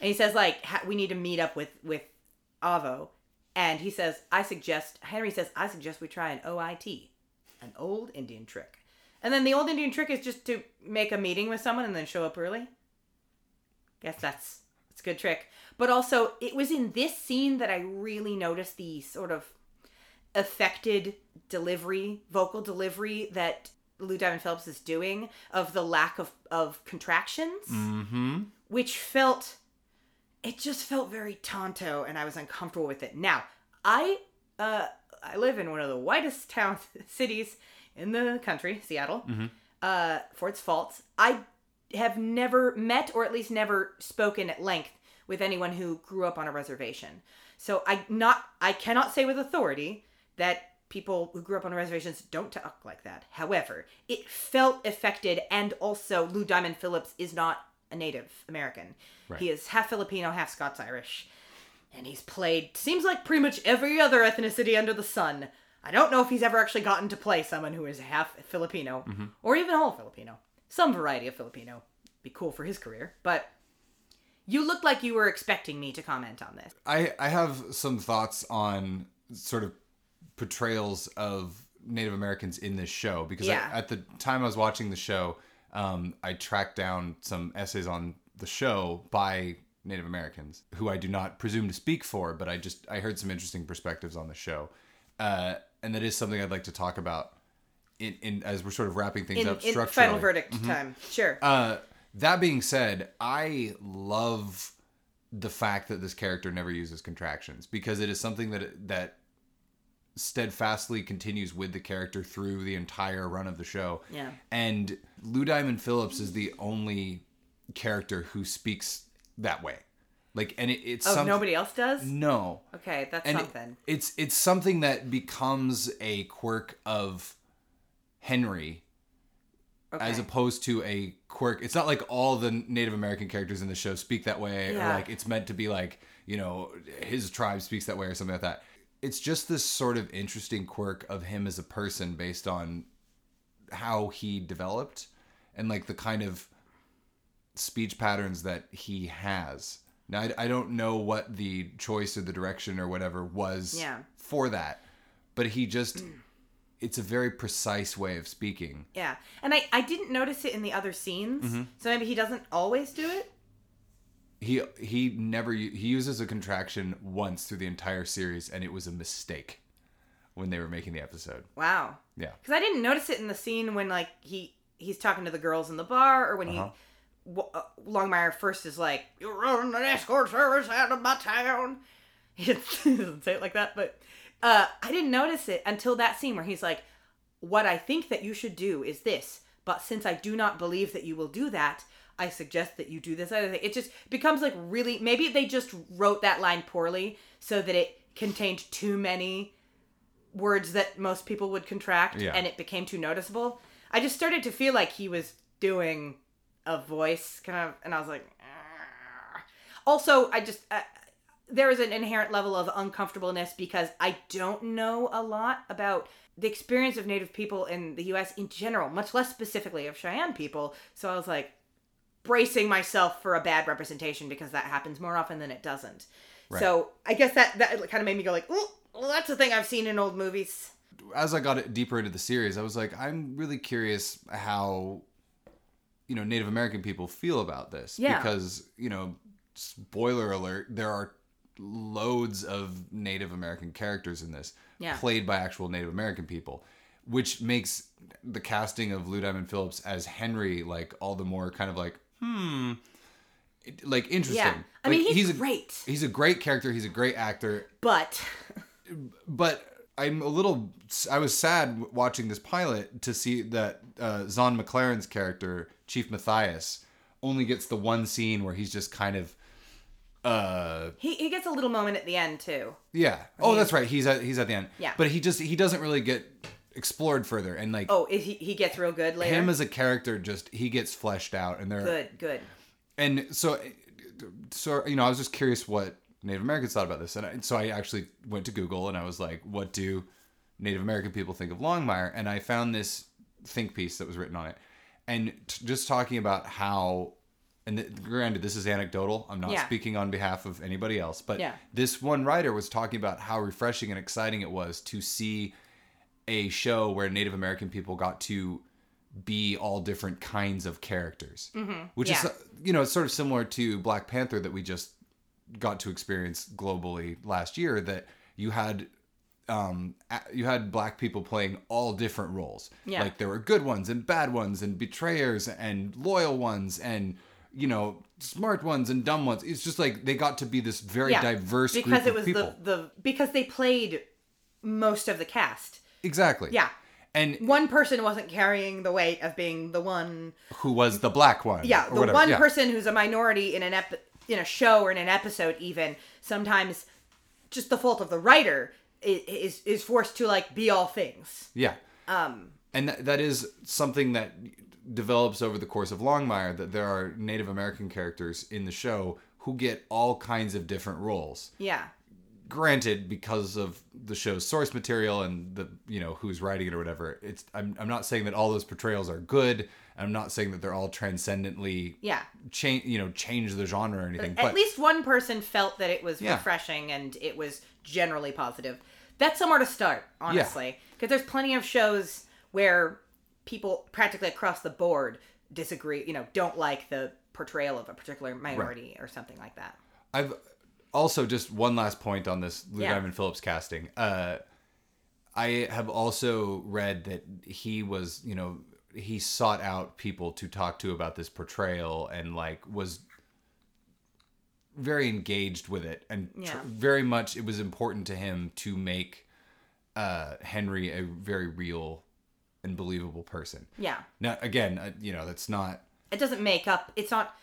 And he says, like, we need to meet up with with Avo, and he says, I suggest. Henry says, I suggest we try an OIT. an old Indian trick. And then the old Indian trick is just to make a meeting with someone and then show up early. Guess that's it's a good trick. But also, it was in this scene that I really noticed the sort of affected delivery, vocal delivery that Lou Diamond Phillips is doing of the lack of, of contractions, Mm-hmm. which felt, it just felt very tonto and I was uncomfortable with it. Now, I, uh, I live in one of the whitest towns, cities in the country, Seattle, uh, for its faults. I have never met or at least never spoken at length with anyone who grew up on a reservation. So I not I cannot say with authority that people who grew up on reservations don't talk like that. However, it felt affected and also Lou Diamond Phillips is not a native American. He is half Filipino, half Scots Irish. And he's played seems like pretty much every other ethnicity under the sun. I don't know if he's ever actually gotten to play someone who is half Filipino mm-hmm. or even all Filipino. Some variety of Filipino. Be cool for his career, but you looked like you were expecting me to comment on this. I I have some thoughts on sort of portrayals of Native Americans in this show because Yeah. I, at the time I was watching the show, um, I tracked down some essays on the show by Native Americans who I do not presume to speak for, but I just I heard some interesting perspectives on the show, uh, and that is something I'd like to talk about in, in as we're sort of wrapping things In, up in structurally. final verdict time. Sure. Uh, that being said, I love the fact that this character never uses contractions because it is something that that steadfastly continues with the character through the entire run of the show. Yeah. And Lou Diamond Phillips is the only character who speaks that way. Like, and it, it's oh, some- nobody else does? No, Okay, that's and it- something. it's it's something that becomes a quirk of Henry Okay. as opposed to a quirk. It's not like all the Native American characters in the show speak that way, Yeah. or like it's meant to be like you know his tribe speaks that way or something like that. It's just this sort of interesting quirk of him as a person based on how he developed and like the kind of speech patterns that he has. Now I, I don't know what the choice or the direction or whatever was Yeah. for that, but he just it's a very precise way of speaking. yeah. And I, I didn't notice it in the other scenes, Mm-hmm. so maybe he doesn't always do it. He he never he uses a contraction once through the entire series, and it was a mistake when they were making the episode. Wow. Yeah, Because I didn't notice it in the scene when like he he's talking to the girls in the bar, or when Uh-huh. he w- uh, Longmire first is like, "You're running an escort service out of my town." He doesn't say it like that, but uh, I didn't notice it until that scene where he's like, "What I think that you should do is this, but since I do not believe that you will do that." I suggest that you do this other thing. It just becomes like really. Maybe they just wrote that line poorly so that it contained too many words that most people would contract Yeah. and it became too noticeable. I just started to feel like he was doing a voice kind of and I was like "Argh." also I just uh, there is an inherent level of uncomfortableness because I don't know a lot about the experience of native people in the US in general, much less specifically of Cheyenne people. So I was like bracing myself for a bad representation because that happens more often than it doesn't. So I guess that that kind of made me go like, "Ooh, well, that's a thing I've seen in old movies." as I got deeper into the series, I was like, I'm really curious how you know Native American people feel about this Yeah. because you know, spoiler alert, there are loads of Native American characters in this Yeah. played by actual Native American people, which makes the casting of Lou Diamond Phillips as Henry like all the more kind of like hmm. Like interesting. Yeah. I Like, mean, he's, a, great, He's a great character. He's a great actor but but I'm a little. I was sad watching this pilot to see that uh, Zahn McClarnon's character, Chief Matthias, only gets the one scene where he's just kind of. Uh he, he gets a little moment at the end too. yeah oh that's right he's at he's at the end Yeah. but he just he doesn't really get explored further and like Oh, he he gets real good later. him as a character just he gets fleshed out and there good, good. and so so you know i was just curious what native americans thought about this and I, so i actually went to google and i was like what do native american people think of longmire and i found this think piece that was written on it and t- just talking about how and th- granted this is anecdotal i'm not Yeah. speaking on behalf of anybody else but Yeah. this one writer was talking about how refreshing and exciting it was to see a show where Native American people got to be all different kinds of characters, mm-hmm. which Yeah. is you know it's sort of similar to Black Panther that we just got to experience globally last year. That you had um you had black people playing all different roles Yeah. like there were good ones and bad ones and betrayers and loyal ones and you know smart ones and dumb ones it's just like they got to be this very diverse because group it of was people the the because they played most of the cast. Exactly Yeah. and One person wasn't carrying the weight of being the one who was the black one yeah, the whatever. one Yeah. person who's a minority in an ep- in a show or in an episode even sometimes just the fault of the writer is is forced to like be all things. Yeah. Um And that, that is something that develops over the course of Longmire that there are Native American characters in the show who get all kinds of different roles. yeah. Granted, because of the show's source material and the you know who's writing it or whatever, it's I'm, I'm not saying that all those portrayals are good. I'm not saying that they're all transcendently Yeah. change you know change the genre or anything. but, At but least one person felt that it was Yeah. refreshing and it was generally positive. That's somewhere to start, honestly. Because there's plenty of shows where people practically across the board disagree, you know, don't like the portrayal of a particular minority or something like that. I've also just one last point on this Lou Yeah. Diamond Phillips casting. Uh, I have also read that he was, you know, he sought out people to talk to about this portrayal and like was very engaged with it and tr- very much it was important to him to make uh, Henry a very real and believable person. Yeah. Now, again, uh, you know, that's not It doesn't make up, it's not,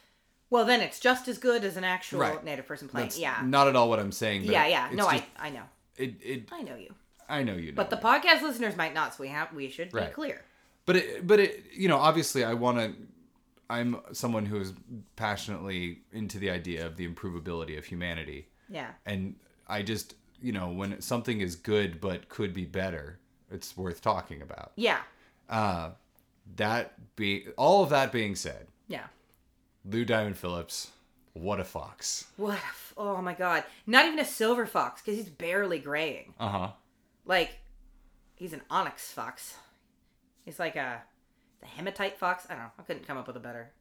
well, then it's just as good as an actual Right. native person playing. that's Yeah. not at all what I'm saying. But Yeah, yeah. No, just- I, I know. it, it I know you. I know you know. But the podcast listeners might not, so we have we should Right. be clear. but it, but it, you know, obviously, I want to. I'm someone who is passionately into the idea of the improvability of humanity, Yeah. and I just, you know, when something is good but could be better, it's worth talking about. Yeah. Uh, that be all of that being said, Yeah. Lou Diamond Phillips, what a fox. What? a f- Oh my god! Not even a silver fox because he's barely graying. Uh huh. Like, he's an onyx fox. He's like a the hematite fox. I don't know. I couldn't come up with a better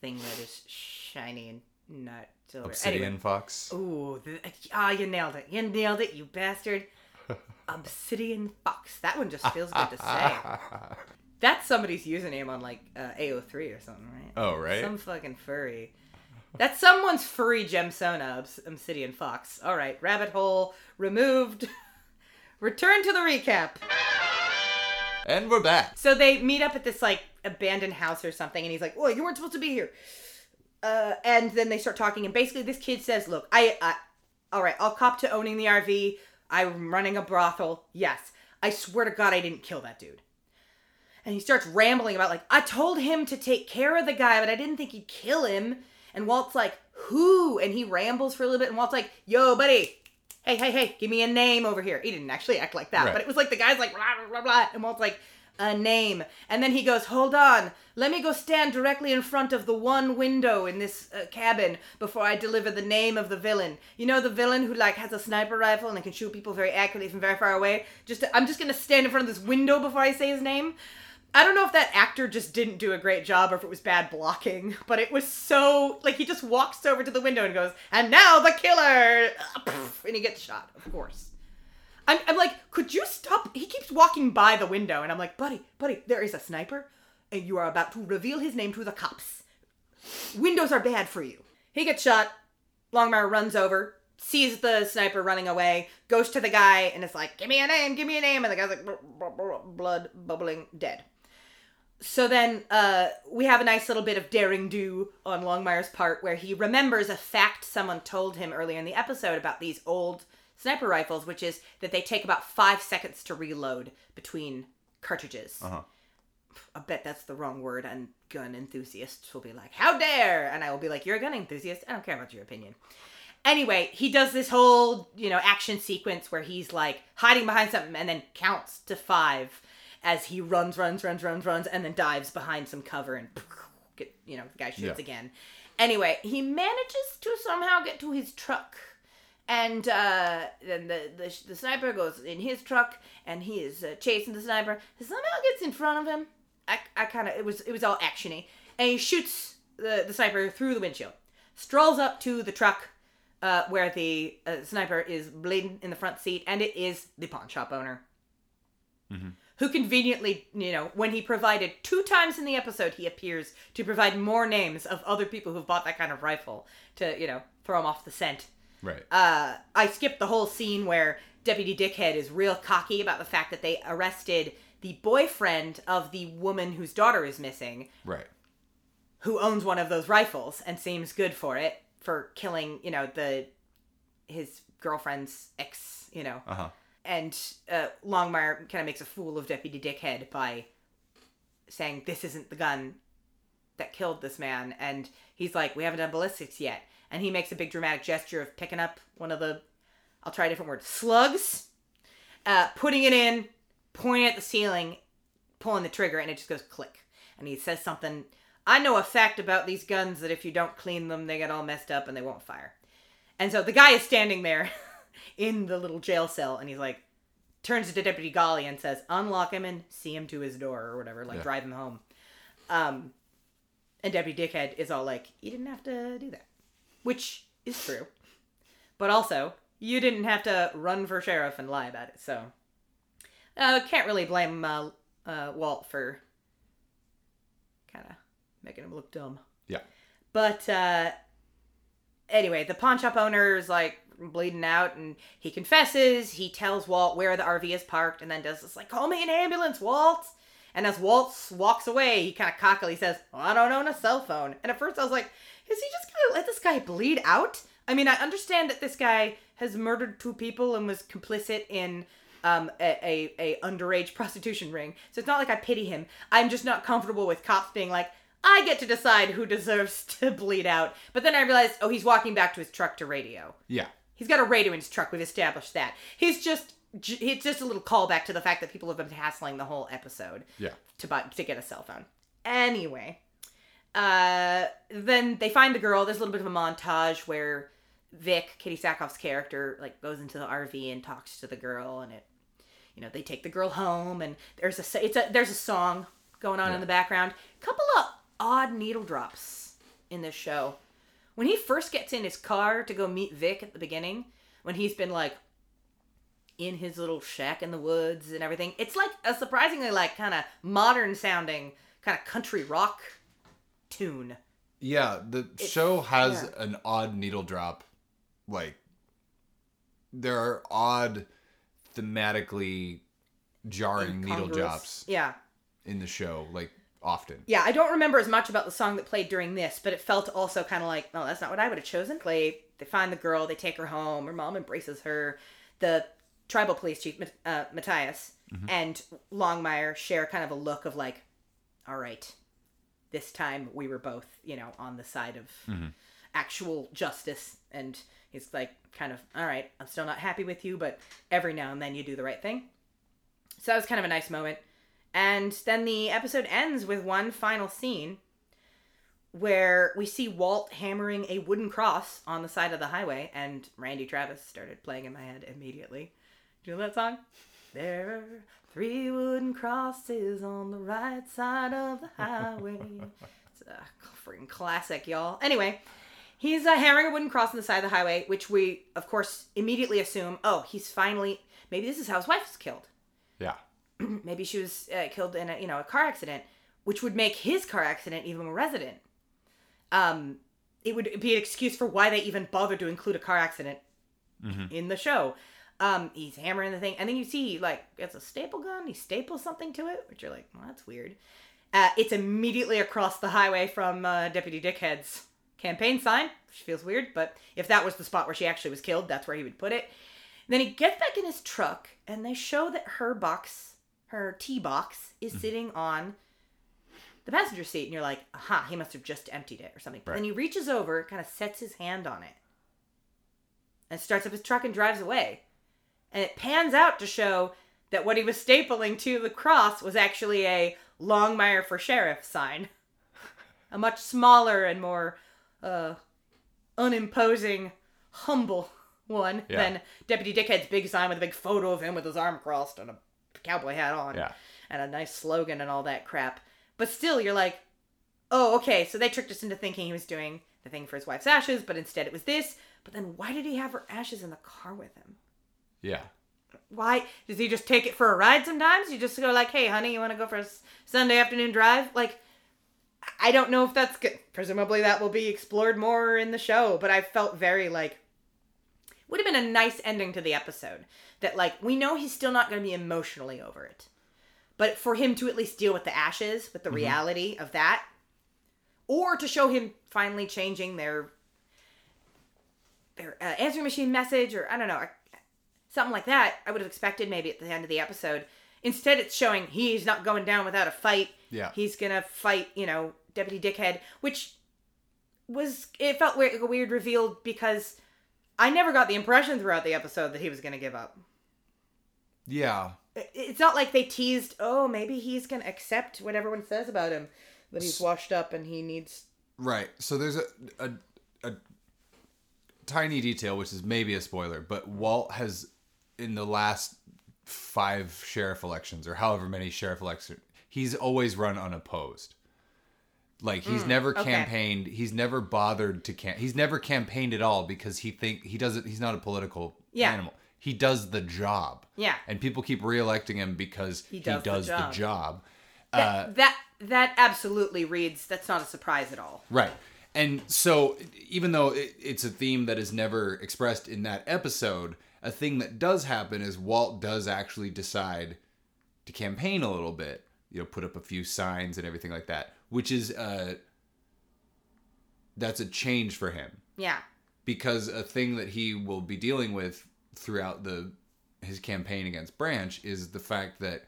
thing that is shiny and not silver. Obsidian Anyway. fox. Ooh, the, ah, you nailed it. You nailed it, you bastard. Obsidian fox. That one just feels good to say. That's somebody's username on like uh, AO3 or something, right? Oh right. Some fucking furry. That's someone's furry gemsona, obs- obsidian fox. All right, rabbit hole removed. Return to the recap. And we're back. So they meet up at this like abandoned house or something, and he's like, "Oh, you weren't supposed to be here." Uh, and then they start talking, and basically this kid says, "Look, I, I, all right, I'll cop to owning the RV. I'm running a brothel. Yes, I swear to God, I didn't kill that dude." And he starts rambling about like, "I told him to take care of the guy, but I didn't think he'd kill him." And Walt's like, "Who?" And he rambles for a little bit, and Walt's like, "Yo, buddy." Hey, hey, hey, give me a name over here. He didn't actually act like that, Right. but it was like the guy's like, blah, blah, blah, blah, and Walt's like, a name. And then he goes, Hold on, let me go stand directly in front of the one window in this uh, cabin before I deliver the name of the villain. You know, the villain who, like, has a sniper rifle and can shoot people very accurately from very far away? Just, I'm just gonna stand in front of this window before I say his name. I don't know if that actor just didn't do a great job or if it was bad blocking, but it was so like he just walks over to the window and goes, "And now the killer," and he gets shot. Of course. I'm, I'm like, could you stop? He keeps walking by the window, and I'm like, buddy, buddy, there is a sniper, and you are about to reveal his name to the cops. Windows are bad for you. He gets shot. Longmire runs over, sees the sniper running away, goes to the guy, and is like, give me a name, give me a name. And the guy's like, "Br- br- br- blood bubbling, dead. So then uh, we have a nice little bit of daring do on Longmire's part where he remembers a fact someone told him earlier in the episode about these old sniper rifles, which is that they take about five seconds to reload between cartridges. Uh-huh. I bet that's the wrong word, and gun enthusiasts will be like, How dare! And I will be like, You're a gun enthusiast. I don't care about your opinion. Anyway, he does this whole, you know, action sequence where he's like hiding behind something and then counts to five as he runs, runs, runs, runs, runs, and then dives behind some cover and get, you know, the guy shoots Yeah. again. Anyway, he manages to somehow get to his truck And uh, then the, the the sniper goes in his truck, and he is uh, chasing the sniper. He Somehow gets in front of him. I, I kind of it was it was all actiony, and he shoots the the sniper through the windshield. Strolls up to the truck uh, where the uh, sniper is bleeding in the front seat, and it is the pawn shop owner. Who conveniently, you know, when he provided two times in the episode, he appears to provide more names of other people who've bought that kind of rifle to, you know, throw him off the scent. Right. Uh, I skipped the whole scene where Deputy Dickhead is real cocky about the fact that they arrested the boyfriend of the woman whose daughter is missing, right. who owns one of those rifles and seems good for it for killing, you know, the his girlfriend's ex, you know. Uh huh. And uh, Longmire kind of makes a fool of Deputy Dickhead by saying this isn't the gun that killed this man, and he's like, we haven't done ballistics yet, and he makes a big dramatic gesture of picking up one of the, I'll try a different word, slugs, uh, putting it in, pointing at the ceiling, pulling the trigger, and it just goes click, and he says something. I know a fact about these guns that if you don't clean them, they get all messed up and they won't fire. And so the guy is standing there in the little jail cell and he's like, turns to Deputy Golly and says, unlock him and see him to his door or whatever, like Yeah. drive him home. Um, and Deputy Dickhead is all like, you didn't have to do that. Which is true. But also, you didn't have to run for sheriff and lie about it, so. Uh, can't really blame uh, uh, Walt for kind of making him look dumb. Yeah. But uh anyway, the pawn shop owner is like bleeding out and he confesses, he tells Walt where the RV is parked and then does this like call me an ambulance, Walt. And as Walt walks away, he kind of cockily says, well, I don't own a cell phone. And at first I was like, is he just going to let this guy bleed out? I mean, I understand that this guy has murdered two people and was complicit in um, a, a, a underage prostitution ring. So it's not like I pity him. I'm just not comfortable with cops being like, I get to decide who deserves to bleed out. But then I realized, oh, he's walking back to his truck to radio. Yeah. He's got a radio in his truck. We've established that. He's just it's just a little callback to the fact that people have been hassling the whole episode Yeah. to buy to get a cell phone. Anyway, uh, then they find the girl. There's a little bit of a montage where Vic, Katee Sackhoff's character, like goes into the RV and talks to the girl, and it, you know, they take the girl home, and there's a it's a there's a song going on in the background. Couple of odd needle drops in this show. When he first gets in his car to go meet Vic at the beginning, when he's been like in his little shack in the woods and everything. It's like a surprisingly like kind of modern sounding kind of country rock tune. Yeah, the show has yeah. an odd needle drop. Like, there are odd, thematically jarring needle drops Yeah. in the show, like, often. Yeah, I don't remember as much about the song that played during this, but it felt also kind of like, oh, that's not what I would have chosen. Play. They find the girl, they take her home. Her mom embraces her. The tribal police chief, uh, Matthias, and Longmire share kind of a look of like, all right, this time we were both, you know, on the side of actual justice. And he's like, kind of, all right, I'm still not happy with you, but every now and then you do the right thing. So that was kind of a nice moment. And then the episode ends with one final scene where we see Walt hammering a wooden cross on the side of the highway, and Randy Travis started playing in my head immediately. Do you know that song? There are three wooden crosses on the right side of the highway. it's a freaking classic, y'all. Anyway, he's uh, hammering a wooden cross on the side of the highway, which we, of course, immediately assume, oh, he's finally, maybe this is how his wife was killed. maybe she was uh, killed in a you know a car accident, which would make his car accident even more resident. Um, it would be an excuse for why they even bothered to include a car accident in the show. Um, he's hammering the thing, and then you see like it's a staple gun. He staples something to it, which you're like, well, that's weird. Uh, it's immediately across the highway from uh, Deputy Dickhead's campaign sign, which feels weird, but if that was the spot where she actually was killed, that's where he would put it. then he gets back in his truck, and they show that her box, her tea box, is sitting on the passenger seat, and you're like, aha, he must have just emptied it or something. But then he reaches over, kind of sets his hand on it, and starts up his truck and drives away. And it pans out to show that what he was stapling to the cross was actually a Longmire for Sheriff sign. A much smaller and more uh, unimposing, humble one Yeah. than Deputy Dickhead's big sign with a big photo of him with his arm crossed and a cowboy hat on. Yeah. And a nice slogan and all that crap. But still, you're like, oh, okay, so they tricked us into thinking he was doing the thing for his wife's ashes, but instead it was this. But then why did he have her ashes in the car with him? Yeah. Why does he just take it for a ride sometimes? You just go like, "Hey, honey, you want to go for a Sunday afternoon drive?" Like, I don't know if that's good. Presumably, that will be explored more in the show. But I felt very like would have been a nice ending to the episode. That like we know he's still not going to be emotionally over it, but for him to at least deal with the ashes, with the reality of that, or to show him finally changing their their uh, answering machine message, or I don't know, something like that. I would have expected maybe at the end of the episode. Instead, it's showing he's not going down without a fight. Yeah. he's gonna fight. You know, Deputy Dickhead, which was it felt weird, like a weird reveal because I never got the impression throughout the episode that he was gonna give up. Yeah. It's not like they teased, oh, maybe he's gonna accept what everyone says about him, that he's washed up and he needs. Right. So there's a, a a tiny detail, which is maybe a spoiler, but Walt has in the last five sheriff elections or however many sheriff elections, he's always run unopposed. Like he's never Hmm, okay. campaigned. He's never bothered to camp. He's never campaigned at all because he think he doesn't. He's not a political Yeah. animal. He does the job. Yeah. And people keep reelecting him because he does does, the the, job. job. That, that that absolutely reads. That's not a surprise at all. Right. And so, even though it, it's a theme that is never expressed in that episode, a thing that does happen is Walt does actually decide to campaign a little bit, you know, put up a few signs and everything like that, which is uh that's a change for him Yeah. because a thing that he will be dealing with throughout the his campaign against Branch is the fact that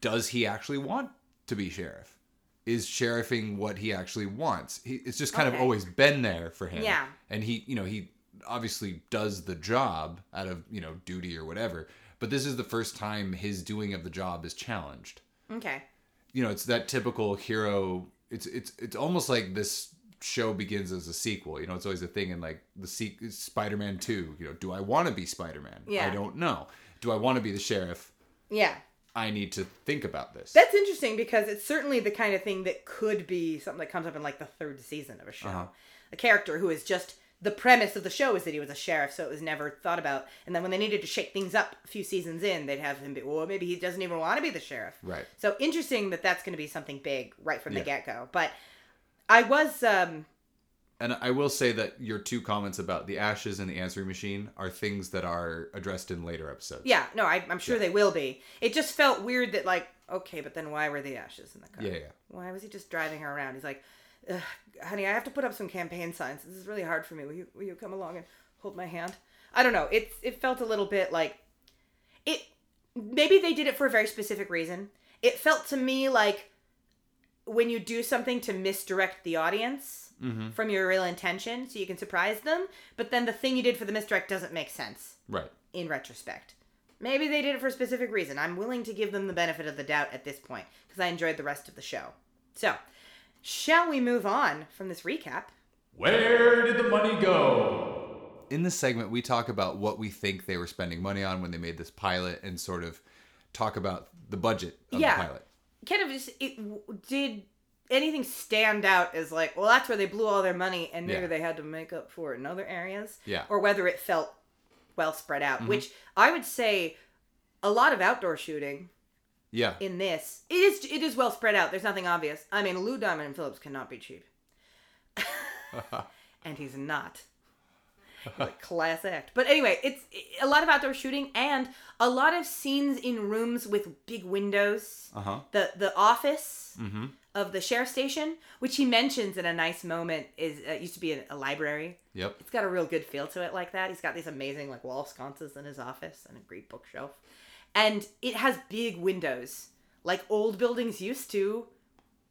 does he actually want to be sheriff? Is sheriffing what he actually wants? He, it's just kind of always been there for him. Yeah. And he, you know, he obviously does the job out of, you know, duty or whatever. But this is the first time his doing of the job is challenged Okay. You know, it's that typical hero. It's it's it's almost like this show begins as a sequel. You know, it's always a thing in like the se- Spider-Man Two. You know, do I want to be Spider-Man? Yeah. I don't know. Do I want to be the sheriff? Yeah. I need to think about this. That's interesting because it's certainly the kind of thing that could be something that comes up in like the third season of a show. Uh-huh. A character who is just the premise of the show is that he was a sheriff, so it was never thought about. And then when they needed to shake things up a few seasons in, they'd have him be, well, maybe he doesn't even want to be the sheriff. Right. So interesting that that's going to be something big right from the get go. But I was, um, and I will say that your two comments about the ashes and the answering machine are things that are addressed in later episodes. yeah, no, I, I'm sure they will be. It just felt weird that like, okay, but then why were the ashes in the car? Yeah, yeah. Why was he just driving her around? He's like, Ugh, honey, I have to put up some campaign signs. This is really hard for me. Will you, will you come along and hold my hand? I don't know. It it felt a little bit like it. Maybe they did it for a very specific reason. It felt to me like when you do something to misdirect the audience mm-hmm. from your real intention, so you can surprise them, but then the thing you did for the misdirect doesn't make sense Right. in retrospect. Maybe they did it for a specific reason. I'm willing to give them the benefit of the doubt at this point because I enjoyed the rest of the show. So, shall we move on from this recap? Where did the money go? in this segment we talk about what we think they were spending money on when they made this pilot and sort of talk about the budget of Yeah. the pilot. Kind of just, it, did anything stand out as like, well, that's where they blew all their money and maybe Yeah. they had to make up for it in other areas? Yeah. Mm-hmm. Or whether it felt well spread out, which I would say a lot of outdoor shooting Yeah. in this it is it is well spread out there's nothing obvious i mean lou diamond and phillips cannot be cheap and he's not like class act but anyway it's a lot of outdoor shooting and a lot of scenes in rooms with big windows Uh-huh. the the office of the sheriff station which he mentions in a nice moment is uh, used to be a, a library Yep. it's got a real good feel to it like that. He's got these amazing like wall sconces in his office and a great bookshelf. And it has big windows like old buildings used to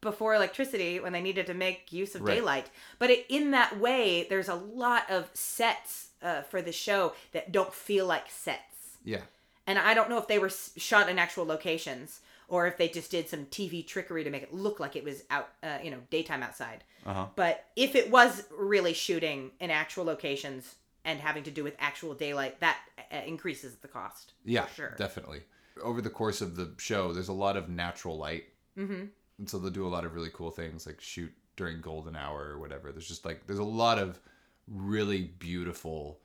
before electricity when they needed to make use of Right. daylight. But it, in that way, there's a lot of sets uh, for the show that don't feel like sets. Yeah. And I don't know if they were shot in actual locations or if they just did some TV trickery to make it look like it was out, uh, you know, daytime outside. Uh-huh. But if it was really shooting in actual locations, and having to do with actual daylight, that uh, increases the cost. Yeah, for sure. definitely. Over the course of the show, there's a lot of natural light, mm-hmm. and so they'll do a lot of really cool things, like shoot during golden hour or whatever. There's just like there's a lot of really beautiful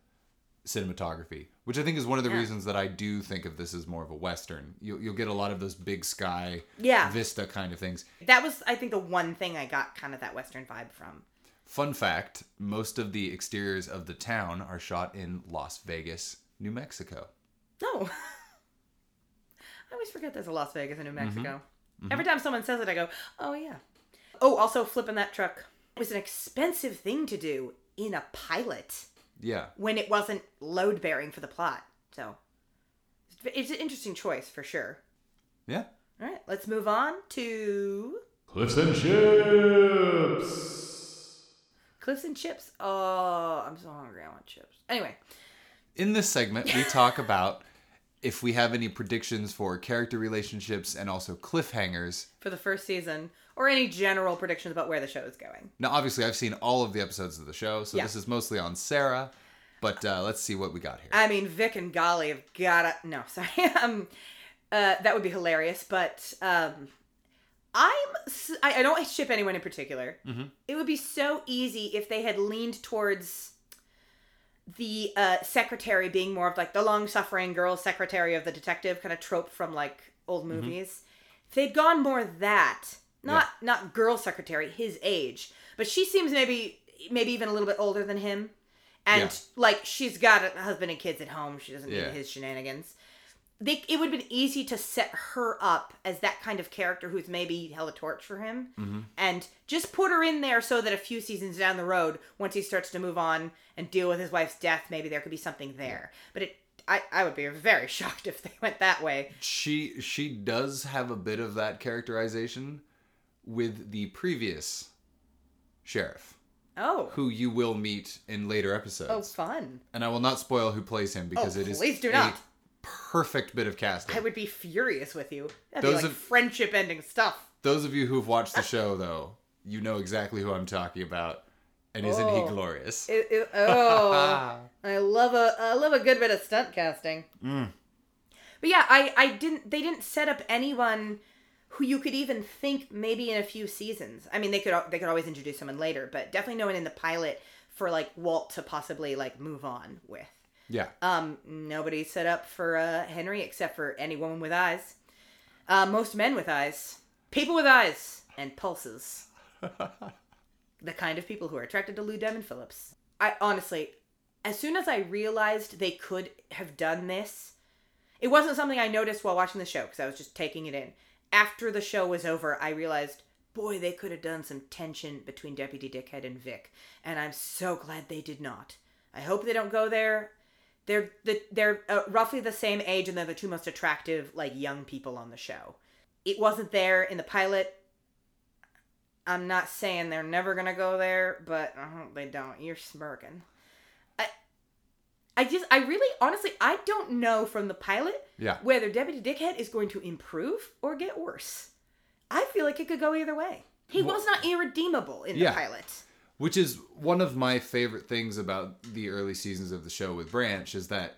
cinematography, which I think is one of the Yeah. reasons that I do think of this as more of a western. You'll, you'll get a lot of those big sky, Yeah. vista kind of things. That was, I think, the one thing I got kind of that Western vibe from. Fun fact: most of the exteriors of the town are shot in Las Vegas, New Mexico. No. Oh. I always forget there's a Las Vegas in New mm-hmm. Mexico. Mm-hmm. Every time someone says it, I go, oh, yeah. Oh, also, flipping that truck was an expensive thing to do in a pilot Yeah, when it wasn't load bearing for the plot. So it's an interesting choice for sure. yeah. All right, let's move on to Cliffs and chips. Cliffs and Chips. Oh, I'm so hungry. I want chips. Anyway, In this segment, we talk about if we have any predictions for character relationships and also cliffhangers. for the first season, or any general predictions about where the show is going. Now, obviously, I've seen all of the episodes of the show, so Yeah. this is mostly on Sarah. But uh, let's see what we got here. I mean, Vic and Golly have gotta. No, sorry. um, uh, that would be hilarious, but um, I'm. I, don't ship anyone in particular. It would be so easy if they had leaned towards the uh, secretary being more of like the long-suffering girl secretary of the detective kind of trope from like old movies. If they'd gone more that, not not girl secretary, his age, but she seems maybe maybe even a little bit older than him, and Yeah. like she's got a husband and kids at home. She doesn't Yeah. need his shenanigans. They, it would have been easy to set her up as that kind of character who's maybe held a torch for him Mm-hmm. and just put her in there so that a few seasons down the road once he starts to move on and deal with his wife's death maybe there could be something there but it I, I would be very shocked if they went that way She she does have a bit of that characterization with the previous sheriff, oh who you will meet in later episodes. oh fun And I will not spoil who plays him because Oh, it is please do a not. Perfect bit of casting. i would be furious with you that'd Those be like of- friendship ending stuff Those of you who've watched the show, though, you know exactly who I'm talking about. And isn't Oh. he glorious? It- it- oh i love a i love a good bit of stunt casting Mm. but yeah i i didn't they didn't set up anyone who you could even think maybe in a few seasons i mean they could they could always introduce someone later but definitely no one in the pilot for like walt to possibly like move on with yeah. um nobody set up for uh henry except for any woman with eyes uh most men with eyes people with eyes and pulses the kind of people who are attracted to Lou Diamond Phillips. I honestly, as soon as I realized they could have done this, it wasn't something I noticed while watching the show because I was just taking it in. After the show was over, I realized, boy, they could have done some tension between Deputy Dickhead and Vic, and I'm so glad they did not. I hope they don't go there. They're the, they're uh, roughly the same age, and they're the two most attractive like young people on the show. It wasn't there in the pilot. I'm not saying they're never gonna go there, but I hope they don't. You're smirking. I, I just, I really, honestly, I don't know from the pilot Yeah. whether Deputy Dickhead is going to improve or get worse. I feel like it could go either way. He was not irredeemable in Yeah. the pilot. Which is one of my favorite things about the early seasons of the show with Branch is that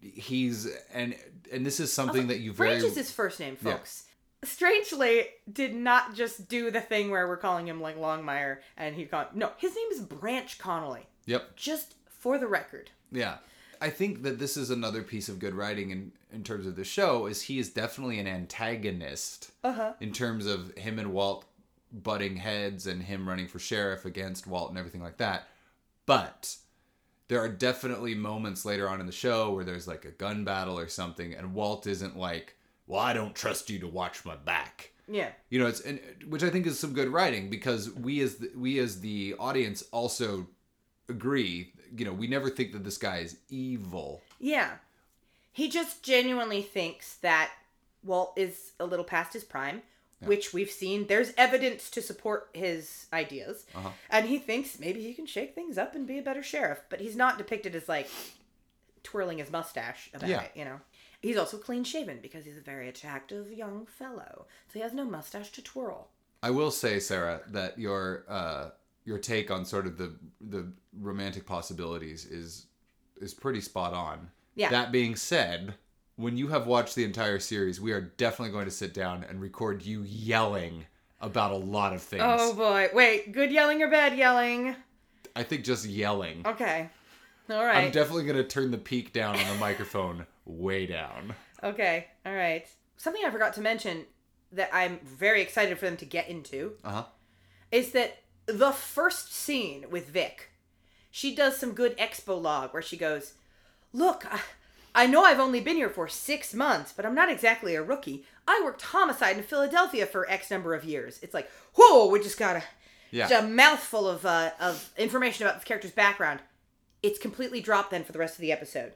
he's and and this is something that you very Branch is his first name, folks. Strangely, did not just do the thing where we're calling him like Longmire and he called no, his name is Branch Connolly. Yep. Just for the record. Yeah. I think that this is another piece of good writing in, in terms of the show is he is definitely an antagonist Uh-huh. in terms of him and Walt butting heads and him running for sheriff against Walt and everything like that. But there are definitely moments later on in the show where there's like a gun battle or something and Walt isn't like, "Well, I don't trust you to watch my back." Yeah. you know it's and which i think is some good writing because we as the, we as the audience also agree you know we never think that this guy is evil Yeah. He just genuinely thinks that Walt is a little past his prime, which we've seen. There's evidence to support his ideas. Uh-huh. And he thinks maybe he can shake things up and be a better sheriff. But he's not depicted as like twirling his mustache about Yeah. it, you know? He's also clean shaven because he's a very attractive young fellow. So he has no mustache to twirl. i will say sarah that your uh your take on sort of the the romantic possibilities is is pretty spot on. Yeah. That being said, when you have watched the entire series, we are definitely going to sit down and record you yelling about a lot of things. Oh boy. Wait, good yelling or bad yelling? I think just yelling. Okay. All right. I'm definitely going to turn the peak down on the microphone way down. okay. All right. Something I forgot to mention that I'm very excited for them to get into Uh huh. is that the first scene with Vic, she does some good expo log where she goes, Look, I, I know I've only been here for six months, but I'm not exactly a rookie. I worked homicide in Philadelphia for X number of years. It's like, whoa, we just got a, Yeah. just a mouthful of, uh, of information about this character's background. It's completely dropped then for the rest of the episode.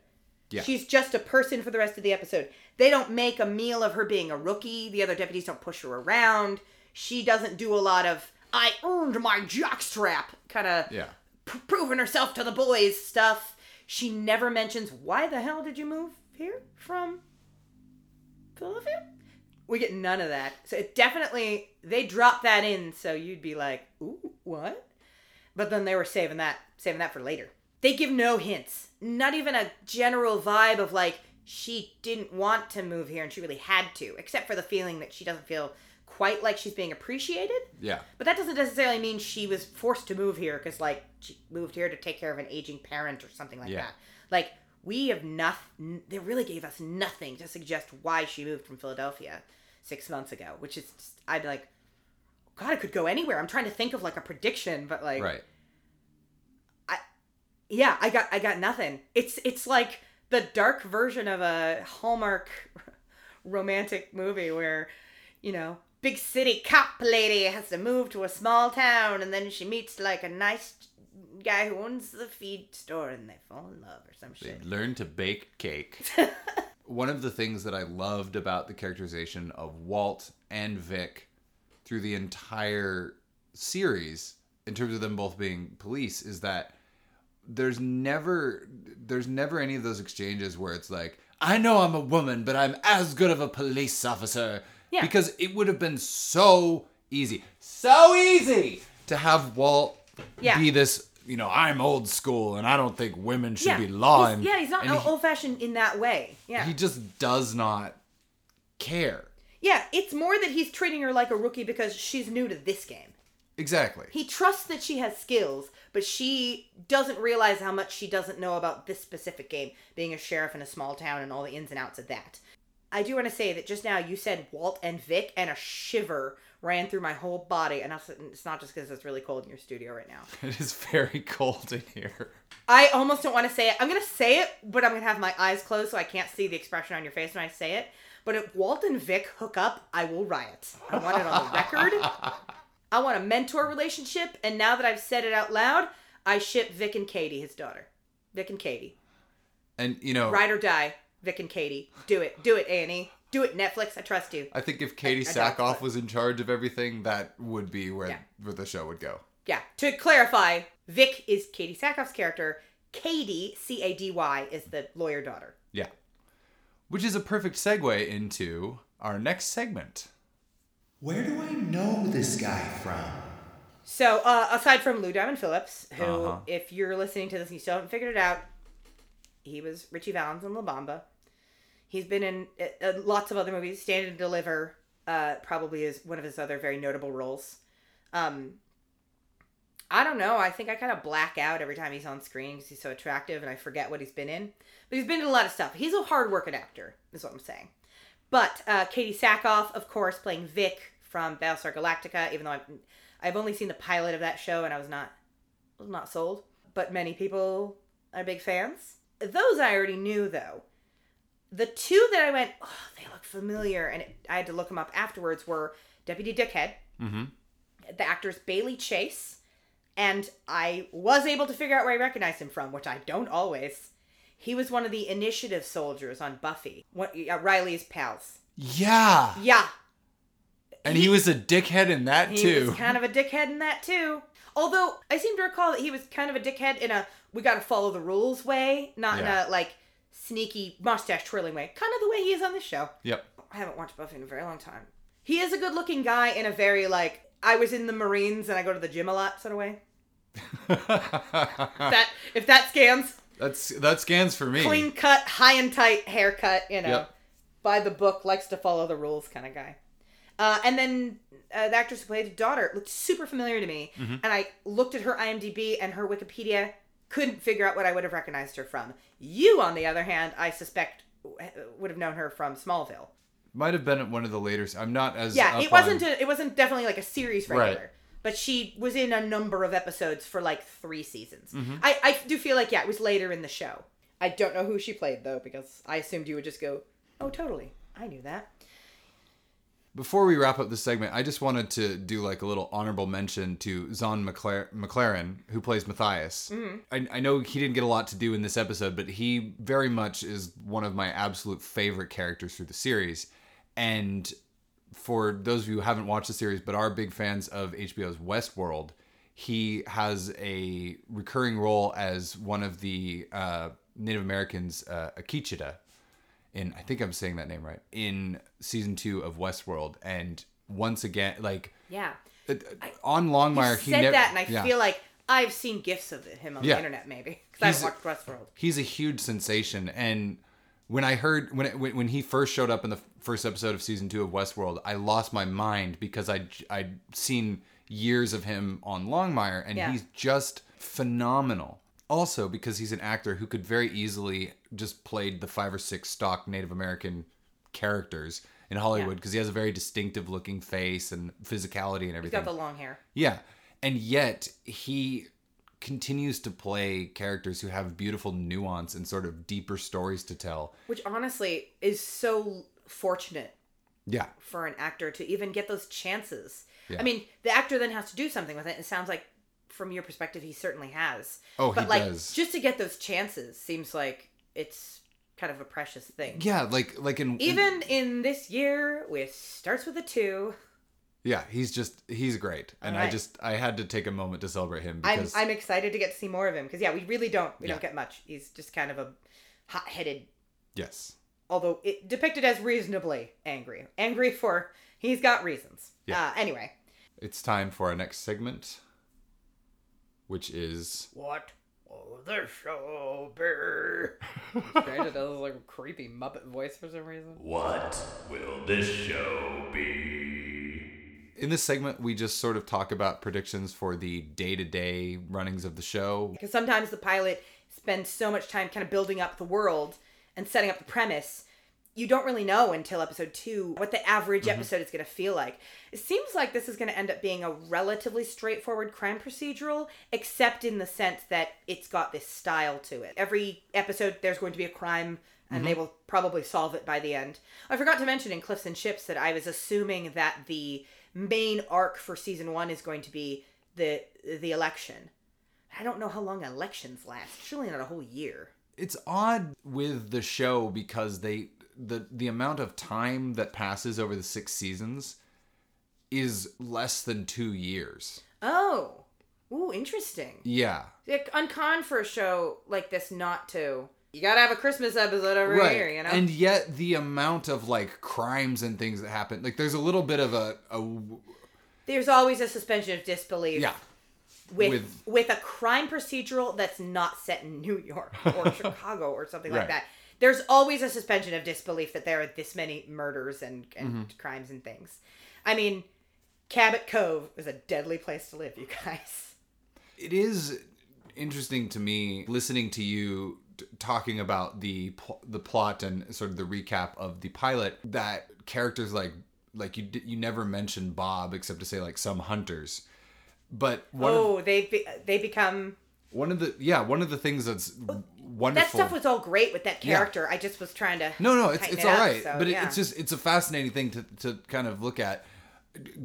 Yeah. She's just a person for the rest of the episode. They don't make a meal of her being a rookie. The other deputies don't push her around. She doesn't do a lot of "I earned my jockstrap" kind of Yeah. p- proving herself to the boys stuff. She never mentions why the hell did you move here from Philadelphia. We get none of that. So it definitely they dropped that in so you'd be like, "Ooh, what?" But then they were saving that saving that for later. They give no hints. Not even a general vibe of like she didn't want to move here and she really had to, except for the feeling that she doesn't feel quite like she's being appreciated. Yeah. But that doesn't necessarily mean she was forced to move here because, like, she moved here to take care of an aging parent or something like Yeah. that. Like, we have nothing. They really gave us nothing to suggest why she moved from Philadelphia six months ago. Which is, just, I'd be like, God, it could go anywhere. I'm trying to think of like a prediction, but like, Right. I, yeah, I got, I got nothing. It's, it's like the dark version of a Hallmark romantic movie where, you know, big city cop lady has to move to a small town and then she meets like a nice guy who owns the feed store and they fall in love or some They shit. learn to bake cake. One of the things that I loved about the characterization of Walt and Vic through the entire series, in terms of them both being police, is that there's never there's never any of those exchanges where it's like, I know I'm a woman, but I'm as good of a police officer. Yeah. Because it would have been so easy. So easy to have Walt Yeah. be this, you know, I'm old school and I don't think women should yeah, be law he's- yeah, he's not and he- old fashioned in that way. Yeah, he just does not care. yeah, it's more that he's treating her like a rookie because she's new to this game. Exactly. He trusts that she has skills, but she doesn't realize how much she doesn't know about this specific game, being a sheriff in a small town and all the ins and outs of that. I do want to say that just now you said Walt and Vic, and a shiver ran through my whole body. And it's not just because it's really cold in your studio right now. It is very cold in here. I almost don't want to say it. I'm going to say it, but I'm going to have my eyes closed so I can't see the expression on your face when I say it. But if Walt and Vic hook up, I will riot. I want it on the record. I want a mentor relationship, and now that I've said it out loud, I ship Vic and Cady, his daughter. Vic and Cady. And you know, Ride or die, Vic and Cady. Do it. Do it, A&E. Do it, Netflix. I trust you. I think if Katee I- I Sackhoff was in charge of everything, that would be where Yeah. where the show would go. Yeah. To clarify, Vic is Katee Sackhoff's character. Cady, C A D Y, is the lawyer daughter. Yeah. Which is a perfect segue into our next segment. Where do I know this guy from? So, uh, aside from Lou Diamond Phillips, who, Uh-huh. if you're listening to this and you still haven't figured it out, he was Ritchie Valens in La Bamba. He's been in uh, uh, lots of other movies. Stand and Deliver uh, probably is one of his other very notable roles. Um, I don't know. I think I kind of black out every time he's on screen because he's so attractive and I forget what he's been in. But he's been in a lot of stuff. He's a hard working actor, is what I'm saying. But uh, Katee Sackhoff, of course, playing Vic from Battlestar Galactica, even though I've, I've only seen the pilot of that show and I was not was not sold. But many people are big fans. Those I already knew though. The two that I went, oh, they look familiar, and it, I had to look them up afterwards. Were Deputy Dickhead, Mm-hmm. the actors Bailey Chase, and I was able to figure out where I recognized him from, which I don't always. He was one of the initiative soldiers on Buffy, what, uh, Riley's pals. Yeah. Yeah, And he was a dickhead in that he too. was kind of a dickhead in that too. Although I seem to recall that he was kind of a dickhead in a we got to follow the rules way, not Yeah. in a like sneaky mustache twirling way, kind of the way he is on this show. Yep. I haven't watched Buffy in a very long time. He is a good looking guy in a very like I was in the Marines and I go to the gym a lot sort of way. That if that scans. That's that scans for me. clean cut, high and tight haircut, you know, Yep. by the book, likes to follow the rules kind of guy. Uh, and then uh, the actress who played the daughter looked super familiar to me, Mm-hmm. and I looked at her IMDb and her Wikipedia, couldn't figure out what I would have recognized her from. You, on the other hand, I suspect would have known her from Smallville. Might have been at one of the later. I'm not as Yeah, it wasn't. on- A, it wasn't definitely like a series Right. regular, but she was in a number of episodes for like three seasons. Mm-hmm. I I do feel like yeah, it was later in the show. I don't know who she played though because I assumed you would just go, oh totally, I knew that. Before we wrap up this segment, I just wanted to do like a little honorable mention to Zahn McClarnon, McClarnon who plays Mathias. I, I know he didn't get a lot to do in this episode, but he very much is one of my absolute favorite characters through the series. And for those of you who haven't watched the series but are big fans of HBO's Westworld, he has a recurring role as one of the uh, Native Americans, uh, Akecheta, in I think I'm saying that name right in season two of Westworld, and once again, like Yeah, it- on Longmire, he he said never, that, and I yeah. feel like I've seen gifs of him on Yeah. the internet maybe because I haven't watched Westworld. he's a huge sensation and when i heard when, it, when he first showed up in the first episode of season 2 of westworld i lost my mind because i i'd seen years of him on longmire and Yeah. he's just phenomenal also because he's an actor who could very easily just played the five or six stock native american characters in hollywood Yeah. because he has a very distinctive looking face and physicality and He's everything got the long hair. yeah. And yet he continues to play characters who have beautiful nuance and sort of deeper stories to tell. which honestly is so fortunate Yeah. for an actor to even get those chances. Yeah. I mean, the actor then has to do something with it. It sounds like, from your perspective, he certainly has. Oh, but he like, does. just to get those chances seems like it's kind of a precious thing. Yeah, like like in Even in this year, with starts with a two, Yeah, he's just he's great. And I just I had to take a moment to celebrate him I'm because I'm excited to get to see more of him because yeah, we really don't we Yeah. don't get much. He's just kind of a hot-headed, yes. although it depicted as reasonably angry, angry for he's got reasons. Yeah. Uh, anyway, It's time for our next segment which is What will the show be? Brandon does like a creepy Muppet voice for some reason. What will this show be? in this segment we just sort of talk about predictions for the day-to-day runnings of the show. Because sometimes the pilot spends so much time kind of building up the world and setting up the premise, you don't really know until episode two what the average mm-hmm. episode is going to feel like. It seems like this is going to end up being a relatively straightforward crime procedural, except in the sense that it's got this style to it. Every episode, there's going to be a crime. And they mm-hmm. will probably solve it by the end. I forgot to mention in Cliffs and Ships that I was assuming that the main arc for season one is going to be the the election. I don't know how long elections last. Surely not a whole year. it's odd with the show because they the the amount of time that passes over the six seasons is less than two years. Oh, ooh, interesting. Yeah, Like, uncommon for a show like this not to. You gotta have a Christmas episode every year, you know. And yet the amount of like crimes and things that happen, like there's a little bit of a, a There's always a suspension of disbelief. yeah, With, with- with a crime procedural that's not set in New York or Chicago or something like that. There's always a suspension of disbelief that there are this many murders and, and Mm-hmm. crimes and things. I mean, Cabot Cove is a deadly place to live, you guys. it is interesting to me listening to you t- talking about the pl- the plot and sort of the recap of the pilot that characters like like you d- you never mention Bob except to say like some hunters but one of, oh, they be, they become one of the yeah one of the things that's that stuff was all great with that Yeah. character. I just was trying to no no it's it's it all up, right so, but yeah. it's just it's a fascinating thing to to kind of look at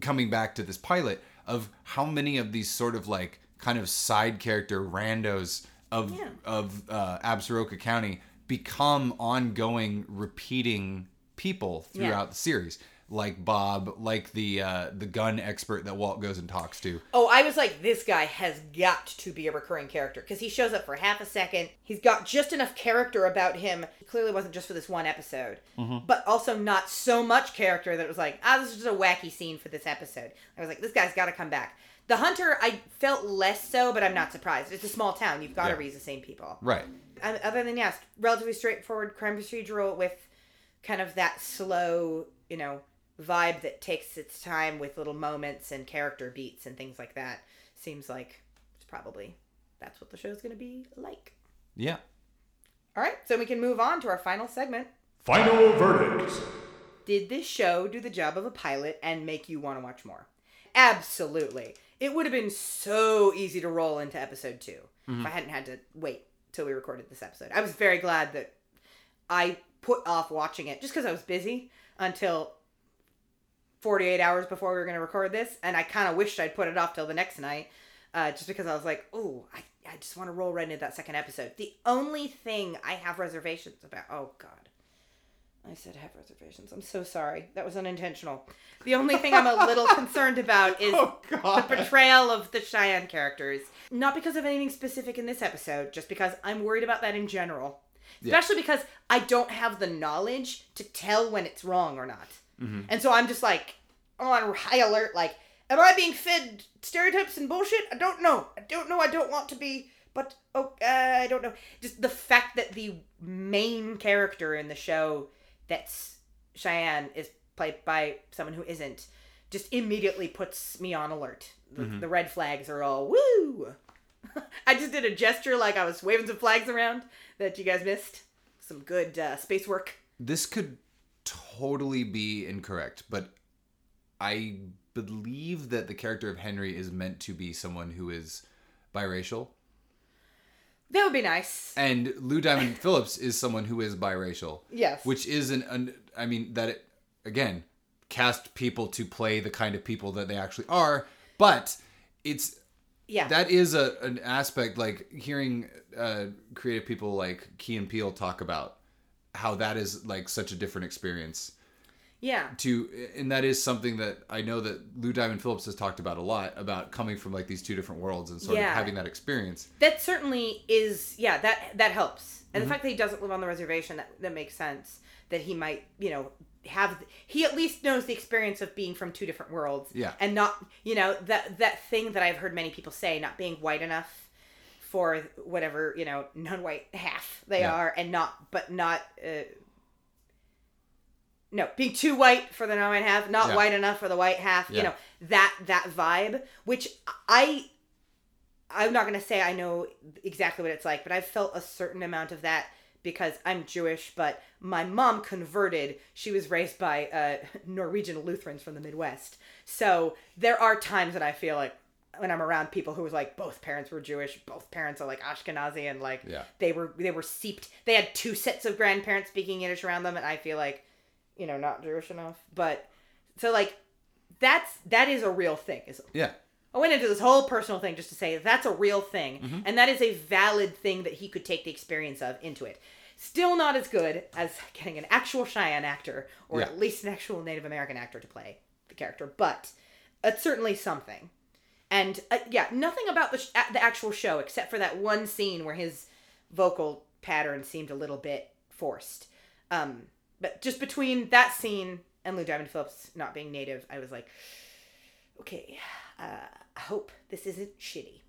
coming back to this pilot of how many of these sort of like kind of side character randos of Yeah. of uh, Absaroka County become ongoing repeating people throughout Yeah. the series like Bob like the uh, the gun expert that Walt goes and talks to Oh, I was like, this guy has got to be a recurring character because he shows up for half a second. He's got just enough character about him. It clearly wasn't just for this one episode, but also not so much character that it was like, ah, this is just a wacky scene for this episode. I was like, this guy's got to come back. The Hunter, I felt less so, but I'm not surprised. It's a small town. You've got to Yeah. read the same people. Right. Um, other than yes, relatively straightforward crime procedural with kind of that slow, you know, vibe that takes its time with little moments and character beats and things like that. Seems like it's probably that's what the show's going to be like. Yeah. All right, so we can move on to our final segment. Final verdict. Did this show do the job of a pilot and make you want to watch more? Absolutely. It would have been so easy to roll into episode 2 if I mm-hmm. hadn't had to wait till we recorded this episode. I was very glad that I put off watching it just because I was busy until 48 hours before we were going to record this. And I kind of wished I'd put it off till the next night uh, just because I was like, oh, I, I just want to roll right into that second episode. The only thing I have reservations about, oh, God. I said have reservations. I'm so sorry. That was unintentional. The only thing I'm a little concerned about is the portrayal of the Cheyenne characters. Not because of anything specific in this episode, just because I'm worried about that in general. Especially because I don't have the knowledge to tell when it's wrong or not. And so I'm just like on high alert, like, am I being fed stereotypes and bullshit? I don't know. I don't know. I don't want to be, but oh, uh, I don't know. Just the fact that the main character in the show that's Cheyenne is played by someone who isn't just immediately puts me on alert. The, the red flags are all woo. I just did a gesture like I was waving some flags around that you guys missed. Some good uh, space work. This could totally be incorrect, but I believe that the character of Henry is meant to be someone who is biracial. That would be nice. And Lou Diamond Phillips is someone who is biracial. Yes. Which is an, an I mean, that, it, again, cast people to play the kind of people that they actually are, but it's Yeah. that is a an aspect like hearing uh, creative people like Key and Peele talk about how that is like such a different experience yeah. to and that is something that I know that Lou Diamond Phillips has talked about a lot about coming from like these two different worlds and sort Yeah. of having that experience. That certainly is yeah, that that helps. And the mm-hmm. fact that he doesn't live on the reservation that that makes sense. That he might, you know, have he at least knows the experience of being from two different worlds. Yeah. And not, you know, that that thing that I've heard many people say, not being white enough for whatever, you know, non-white half they Yeah. are and not but not uh no, being too white for the non-white half, not Yeah. white enough for the white half. You know that that vibe, which I I'm not gonna say I know exactly what it's like, but I've felt a certain amount of that because I'm Jewish, but my mom converted. She was raised by uh, Norwegian Lutherans from the Midwest, so there are times that I feel like when I'm around people who was like both parents were Jewish, both parents are like Ashkenazi, and like Yeah. they were they were seeped. They had two sets of grandparents speaking Yiddish around them, and I feel like you know not Jewish enough. But so like that's that is a real thing. Is Yeah. I went into this whole personal thing just to say that's a real thing, Mm-hmm. and that is a valid thing that he could take the experience of into it. Still not as good as getting an actual Cheyenne actor or Yeah. at least an actual Native American actor to play the character, but it's certainly something. And uh, yeah, nothing about the sh- the actual show except for that one scene where his vocal pattern seemed a little bit forced. Um, but just between that scene and Lou Diamond Phillips not being native, I was like, okay, uh, I hope this isn't shitty.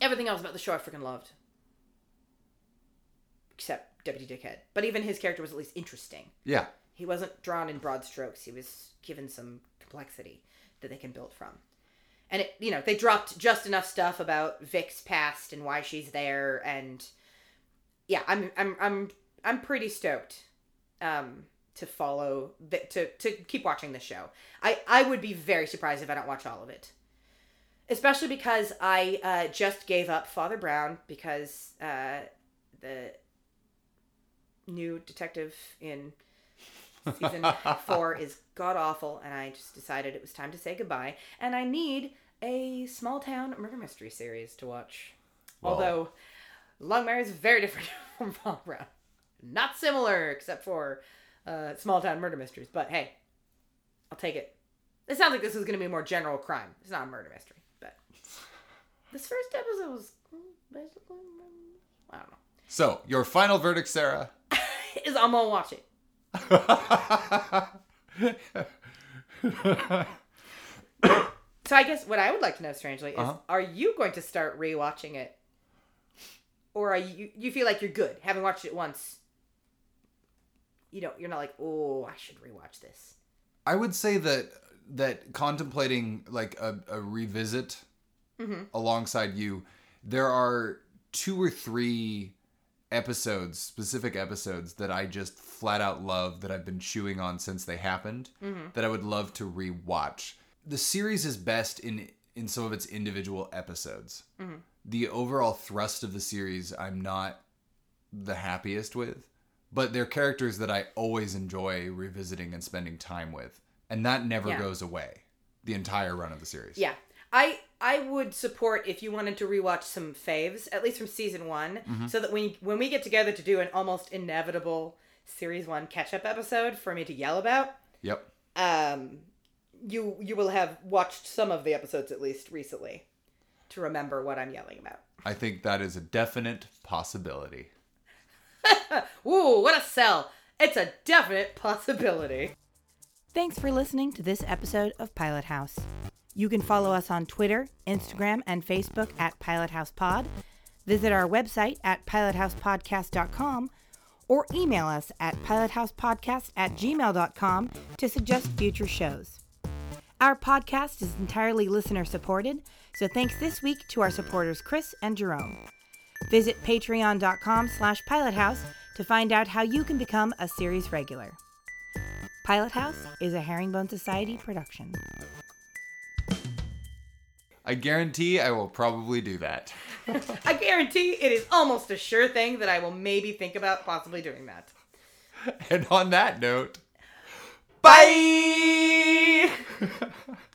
Everything else about the show I freaking loved. Except Deputy Dickhead. But even his character was at least interesting. Yeah. He wasn't drawn in broad strokes. He was given some complexity that they can build from. And it, you know, they dropped just enough stuff about Vic's past and why she's there and yeah, I'm I'm I'm I'm pretty stoked um to follow to to keep watching this show. I I would be very surprised if I don't watch all of it. Especially because I uh, just gave up Father Brown because uh, the new detective in season four is god awful, and I just decided it was time to say goodbye. And I need a small town murder mystery series to watch. Although Longmire is very different from Brown, not similar except for uh, small town murder mysteries. But hey, I'll take it. It sounds like this is going to be more general crime. It's not a murder mystery, but this first episode was basically I don't know. So, your final verdict, Sarah? Is I'm gonna watch it. So I guess what I would like to know, strangely, is Uh-huh. are you going to start rewatching it, or are you you feel like you're good having watched it once? You know, you're not like, oh, I should rewatch this. I would say that that contemplating like a, a revisit alongside you, there are two or three episodes, specific episodes that I just flat out love that I've been chewing on since they happened mm-hmm. that I would love to rewatch. The series is best in in some of its individual episodes. Mm-hmm. The overall thrust of the series I'm not the happiest with, but they're characters that I always enjoy revisiting and spending time with, and that never Yeah. goes away. The entire run of the series. Yeah, I I would support if you wanted to rewatch some faves, at least from season one, Mm-hmm. so that when when we get together to do an almost inevitable series one catch up episode for me to yell about, Yep. um, you you will have watched some of the episodes at least recently to remember what I'm yelling about. I think that is a definite possibility. Ooh, what a sell! It's a definite possibility. Thanks for listening to this episode of Pilot House. You can follow us on Twitter, Instagram, and Facebook at Pilot House Pod. Visit our website at pilothousepodcast.com or email us at pilothousepodcast at gmail.com to suggest future shows. Our podcast is entirely listener supported, so thanks this week to our supporters Chris and Jerome. Visit patreon.com slash pilothouse to find out how you can become a series regular. Pilot House is a Herringbone Society production. I guarantee I will probably do that. I guarantee it is almost a sure thing that I will maybe think about possibly doing that. And on that note, bye!